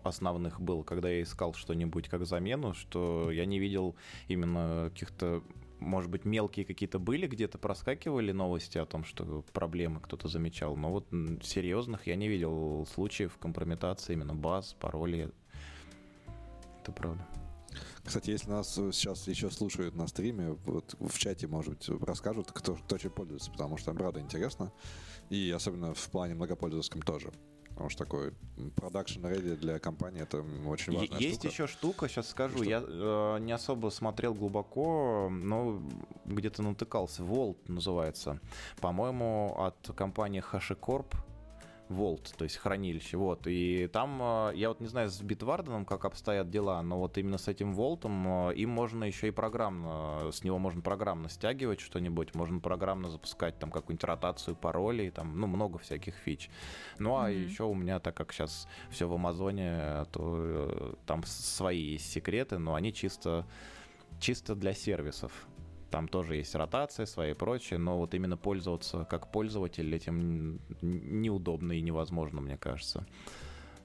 основных был, когда я искал что-нибудь как замену, что я не видел именно каких-то может быть, мелкие какие-то были, где-то проскакивали новости о том, что проблемы кто-то замечал, но вот серьезных я не видел случаев компрометации именно баз, паролей. Это правда. Кстати, если нас сейчас еще слушают на стриме, вот в чате, может быть, расскажут, кто, кто чем пользуется, потому что, правда, интересно. И особенно в плане многопользовательском тоже. потому что такой продакшн ready для компании это очень важная Есть штука. еще штука, сейчас скажу, Что? я э, не особо смотрел глубоко, но где-то натыкался. Volt называется. По-моему, от компании HashiCorp. Volt, то есть хранилище, вот, и там, э, я вот не знаю, с Bitwarden как обстоят дела, но вот именно с этим Волтом им можно еще и программно, с него можно программно стягивать что-нибудь, можно программно запускать там какую-нибудь ротацию паролей, там, ну, много всяких фич. Ну, а Мгм. еще у меня, так как сейчас все в Амазоне, то э, там свои есть секреты, но они чисто, чисто для сервисов. Там тоже есть ротация свои и прочее, но вот именно пользоваться как пользователь этим неудобно и невозможно, мне кажется.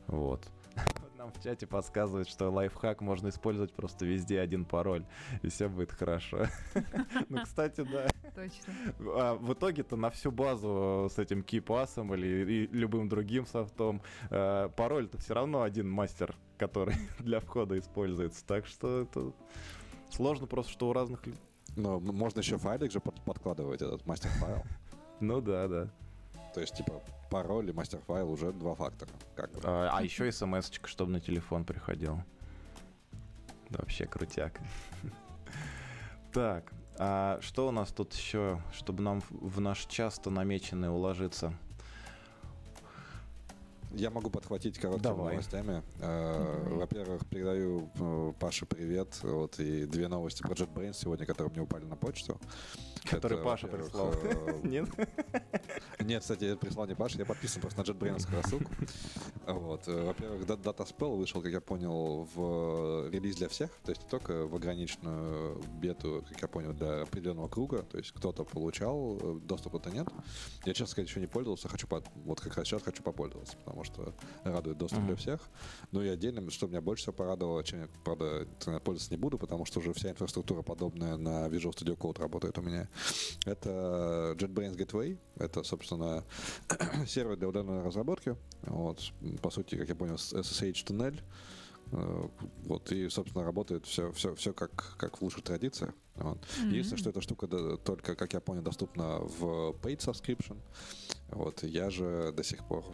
Вот. Нам в чате подсказывают, что лайфхак можно использовать просто везде один пароль, и все будет хорошо. Ну, кстати, да. Точно. А в итоге-то на всю базу с этим кипасом или любым другим софтом э, пароль-то все равно один мастер, который для входа используется. Так что это сложно просто, что у разных... Но можно еще файлик же под- подкладывать, этот мастер-файл. Ну да, да. То есть, типа, пароль и мастер-файл уже два фактора. Как бы. А, а еще смс чтобы на телефон приходил. Вообще крутяк. Так, а что у нас тут еще, чтобы нам в наш часто намеченный уложиться? Я могу подхватить короткими Давай. новостями. Э. Во-первых, передаю э, Паше привет. Вот и две новости про JetBrains сегодня, которые мне упали на почту. Который Это, Паша прислал. э, Нет? Нет, кстати, прислал не Паша, я подписан просто на JetBrains рассылку. Вот. э, Во-первых, Data- Dataspell вышел, как я понял, в релиз для всех, то есть не только в ограниченную бету, как я понял, для определенного круга, то есть кто-то получал доступ, кто-то нет. Я, честно сказать, еще не пользовался, хочу по- вот как раз сейчас хочу попользоваться, потому что радует доступ Мгм. для всех. Ну и отдельно, что меня больше всего порадовало, чем я, правда, интернет пользоваться не буду, потому что уже вся инфраструктура подобная на Visual Studio Code работает у меня. Это JetBrains Gateway. Это, собственно, сервер для удаленной разработки. Вот, по сути, как я понял, SSH-туннель. Э, Вот, и, собственно, работает все, все, все как, как в лучших традициях. Вот. Единственное, что эта штука да, только, как я понял, доступна в paid subscription. Вот, я же до сих пор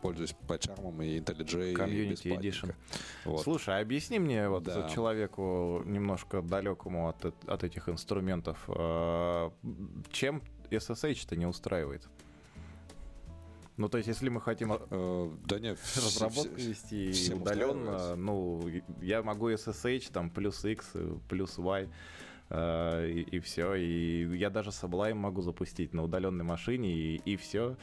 пользуюсь PyCharm и IntelliJ Community бесплатненько. Edition. Вот. Слушай, а объясни мне, вот Да. человеку немножко далекому от, от этих инструментов, э, чем SSH-то не устраивает? Ну, то есть, если мы хотим э, Э, да нет, разработку вс- вести всем удаленно, ну, я могу SSH, там, плюс X, плюс Y, э, и, все. И я даже Sublime могу запустить на удаленной машине, и, и все.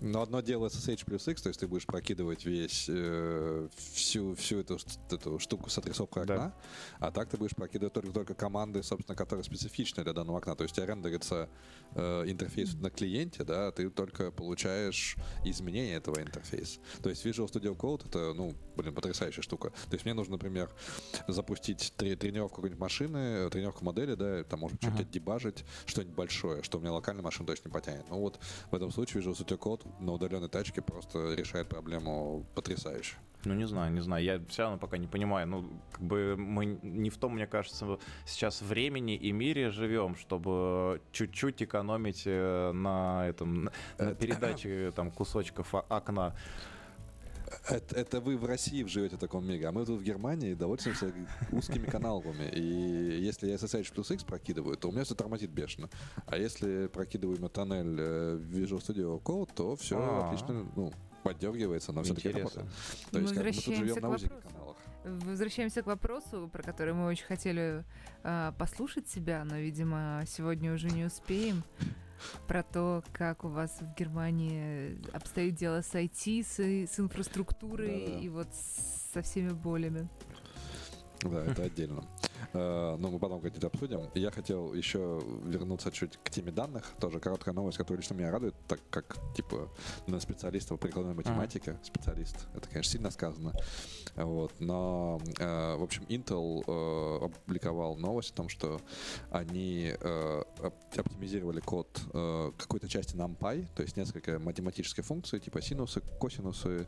Но одно дело SSH плюс X, то есть ты будешь прокидывать весь, э, всю, всю эту, эту штуку с отрисовкой Да. окна, а так ты будешь прокидывать только, только команды, собственно, которые специфичны для данного окна. То есть у тебя рендерится э, интерфейс на клиенте, да, а ты только получаешь изменения этого интерфейса. То есть Visual Studio Code это, ну, блин, потрясающая штука. То есть мне нужно, например, запустить тре- тренировку какой-нибудь машины, тренировку модели, да, там, может что-нибудь дебажить, что-нибудь большое, что у меня локальная машина точно не потянет. Ну вот в этом случае Visual Studio Code на удаленной тачке просто решает проблему потрясающе. Ну, не знаю, не знаю. Я все равно пока не понимаю. Ну, как бы мы не в том, мне кажется, сейчас времени и мире живем, чтобы чуть-чуть экономить э, на этом, на- Это- передаче там кусочков окна. Это, это вы в России живете в таком мире, а мы тут в Германии довольствуемся узкими каналами. И если я SSH плюс X прокидываю, то у меня все тормозит бешено. А если прокидываю тоннель э, в Visual Studio Code, то все А. отлично ну, поддергивается, но все-таки Интересно. работает. Мы То есть как мы тут живем возвращаемся на к узких вопросу. каналах. Возвращаемся к вопросу, про который мы очень хотели а, послушать себя, но, видимо, сегодня уже не успеем. Про то, как у вас в Германии обстоит дело с IT, с, с инфраструктурой Да-да. и вот со всеми болями. Да, это отдельно. Э, Но мы потом как-нибудь обсудим. Я хотел еще вернуться чуть к теме данных. Тоже короткая новость, которая лично меня радует, так как, типа, на специалиста по прикладной математике, специалист, это, конечно, сильно сказано. Вот, но, э, в общем, Intel э, опубликовал новость о том, что они оптимизировали код какой-то части NumPy, то есть несколько математических функций, типа синусы, косинусы,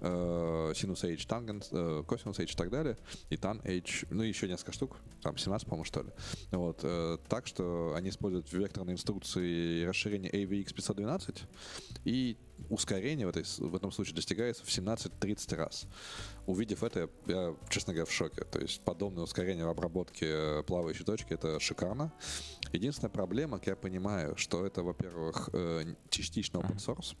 синус h, тангенс, косинус h и так далее, и tan h, ну еще несколько штук, там 17, по-моему, что ли. Вот, э, так что они используют векторные инструкции расширения AVX 512 и ускорение в, этой, в этом случае достигается в 17-30 раз. Увидев это, я, честно говоря, в шоке. То есть подобное ускорение в обработке плавающей точки — это шикарно. Единственная проблема, как я понимаю, что это, во-первых, э, частично open source.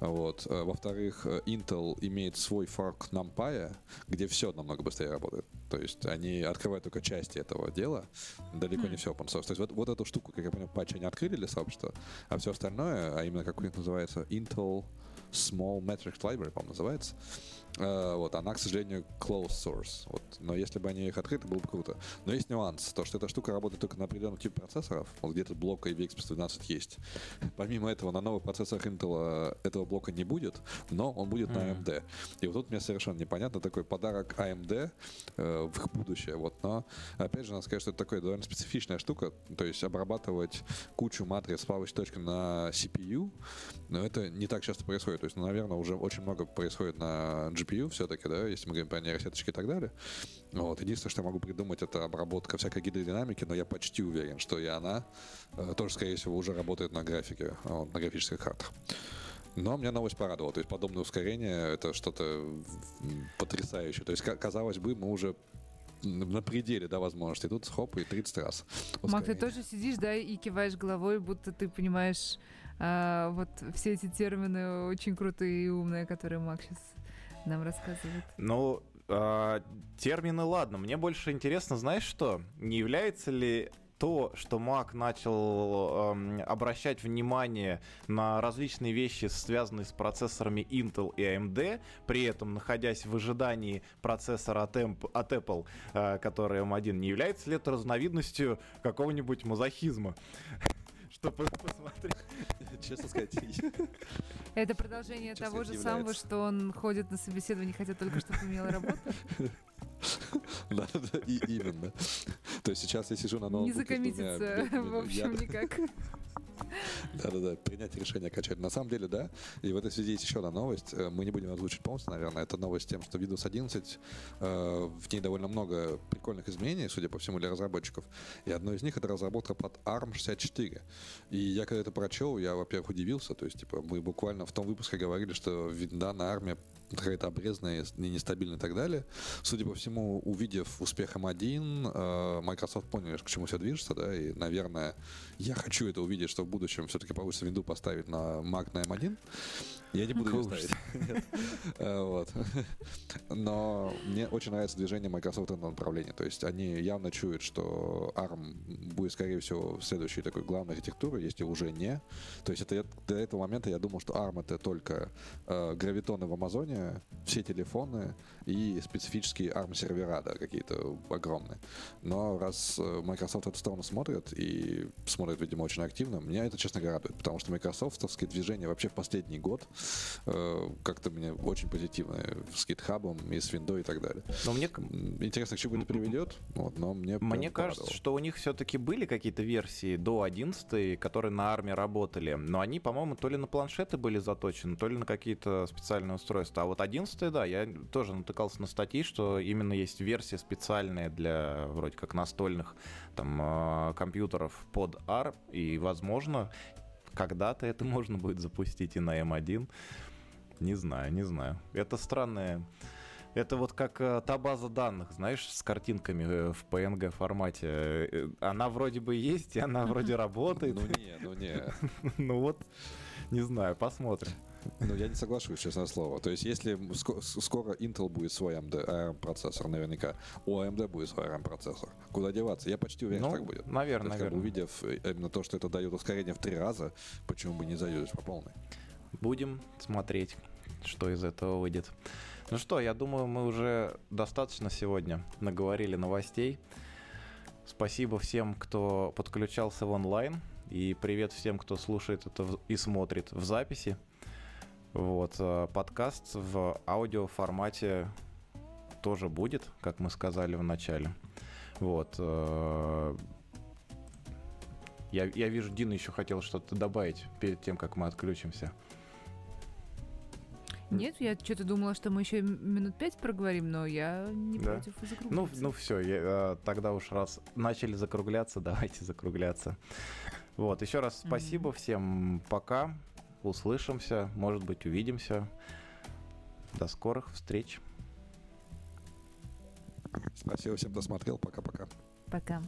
Вот. Э, во-вторых, э, Intel имеет свой форк NumPy, где все намного быстрее работает. То есть они открывают только части этого дела, далеко не все open source. То есть вот, вот эту штуку, как я понял, патч они открыли для сообщества, а все остальное, а именно как у них называется Intel Small Metric Library, по-моему, называется, Э, вот, она, к сожалению, closed source. Вот. Но если бы они их открыты, было бы круто. Но есть нюанс, то, что эта штука работает только на определенном типе процессоров. Вот где-то блок AVX 512 есть. Помимо этого, на новых процессорах Intel этого блока не будет, но он будет mm. на AMD. И вот тут мне совершенно непонятно такой подарок AMD э, в их будущее. Вот. Но, опять же, надо сказать, что это такая довольно специфичная штука. То есть обрабатывать кучу матриц плавающей точкой на CPU, но это не так часто происходит. То есть, ну, наверное, уже очень много происходит на GPU все-таки, да, если мы говорим про нейросеточки и так далее. Вот. Единственное, что я могу придумать, это обработка всякой гидродинамики, но я почти уверен, что и она э, тоже, скорее всего, уже работает на графике, вот, на графических картах. Но меня новость порадовала. То есть подобное ускорение — это что-то потрясающее. То есть, казалось бы, мы уже на пределе, да, возможности. Тут хоп, и 30 раз. Ускорение. Мак, ты тоже сидишь, да, и киваешь головой, будто ты понимаешь а, вот все эти термины очень крутые и умные, которые Мак сейчас нам рассказывает. Ну, э, термины, ладно. Мне больше интересно, знаешь что? Не является ли то, что Mac начал э, обращать внимание на различные вещи, связанные с процессорами Intel и AMD, при этом находясь в ожидании процессора от, от Apple, э, который M1, не является ли это разновидностью какого-нибудь мазохизма? Чтобы посмотреть честно сказать. Это продолжение того же самого, что он ходит на собеседование, хотя только что поменял работу? Да, да, и именно. То есть сейчас я сижу на новом Не закоммититься, в общем, никак. Да-да-да, принять решение качать. На самом деле, да. И в этой связи есть еще одна новость. Э, мы не будем озвучить полностью, наверное. Это новость тем, что Windows 11, э, в ней довольно много прикольных изменений, судя по всему, для разработчиков. И одно из них — это разработка под ARM64. И я когда это прочел, я, во-первых, удивился. То есть, типа, мы буквально в том выпуске говорили, что винда на армии какая-то обрезанная, нестабильная и так далее. Судя по всему, увидев успех M1, э, Microsoft поняли, к чему все движется, да, и, наверное, я хочу это увидеть, что в будущем все-таки получится винду поставить на Mac на M1. Я не буду ее ставить. Э, вот. Но мне очень нравится движение Microsoft в этом направлении. То есть они явно чуют, что ARM будет, скорее всего, следующей такой главной архитектурой, если уже не. То есть это, до этого момента я думал, что ARM это только э, гравитоны в Амазоне, все телефоны и специфические ARM-сервера, да, какие-то огромные. Но раз э, Microsoft в эту сторону смотрит, и смотрит, видимо, очень активно, меня это, честно говоря, радует, потому что Microsoftовские движения вообще в последний год э, как-то мне очень позитивные с GitHub и с Windows и так далее. Но мне... Интересно, к чему это приведет, вот, но мне Мне кажется, что у них все-таки были какие-то версии до 11, которые на армии работали, но они, по-моему, то ли на планшеты были заточены, то ли на какие-то специальные устройства. А вот 11, да, я тоже натыкался на статьи, что именно есть версия специальная для вроде как настольных там э, компьютеров под ARM, и, возможно, когда-то это можно будет запустить и на M1. Не знаю, не знаю. Это странное... Это вот как э, та база данных, знаешь, с картинками э, в PNG формате. Э, она вроде бы есть, и она вроде работает. Ну не, ну не. Ну вот, не знаю, посмотрим. Ну, я не соглашусь, честное слово. То есть, если скоро Intel будет свой AMD ARM-процессор, наверняка, у AMD будет свой ARM-процессор. Куда деваться? Я почти уверен, ну, что так будет. Наверное, наверное. увидев э, именно то, что это дает ускорение в три раза, почему бы не зайдешь по полной? Будем смотреть, что из этого выйдет. Ну что, я думаю, мы уже достаточно сегодня наговорили новостей. Спасибо всем, кто подключался в онлайн. И привет всем, кто слушает это и смотрит в записи. Вот, э, подкаст в аудио формате тоже будет, как мы сказали в начале. Вот. э, Я, я вижу, Дина еще хотел что-то добавить перед тем, как мы отключимся. Нет, я что-то думала, что мы еще минут пять проговорим, но я не Да. против и Ну, закруглиться. ну все, тогда уж раз начали закругляться, давайте закругляться. Вот, еще раз спасибо Мгм. всем, пока, услышимся, может быть, увидимся. До скорых встреч. Спасибо всем, кто смотрел. Пока-пока. Пока.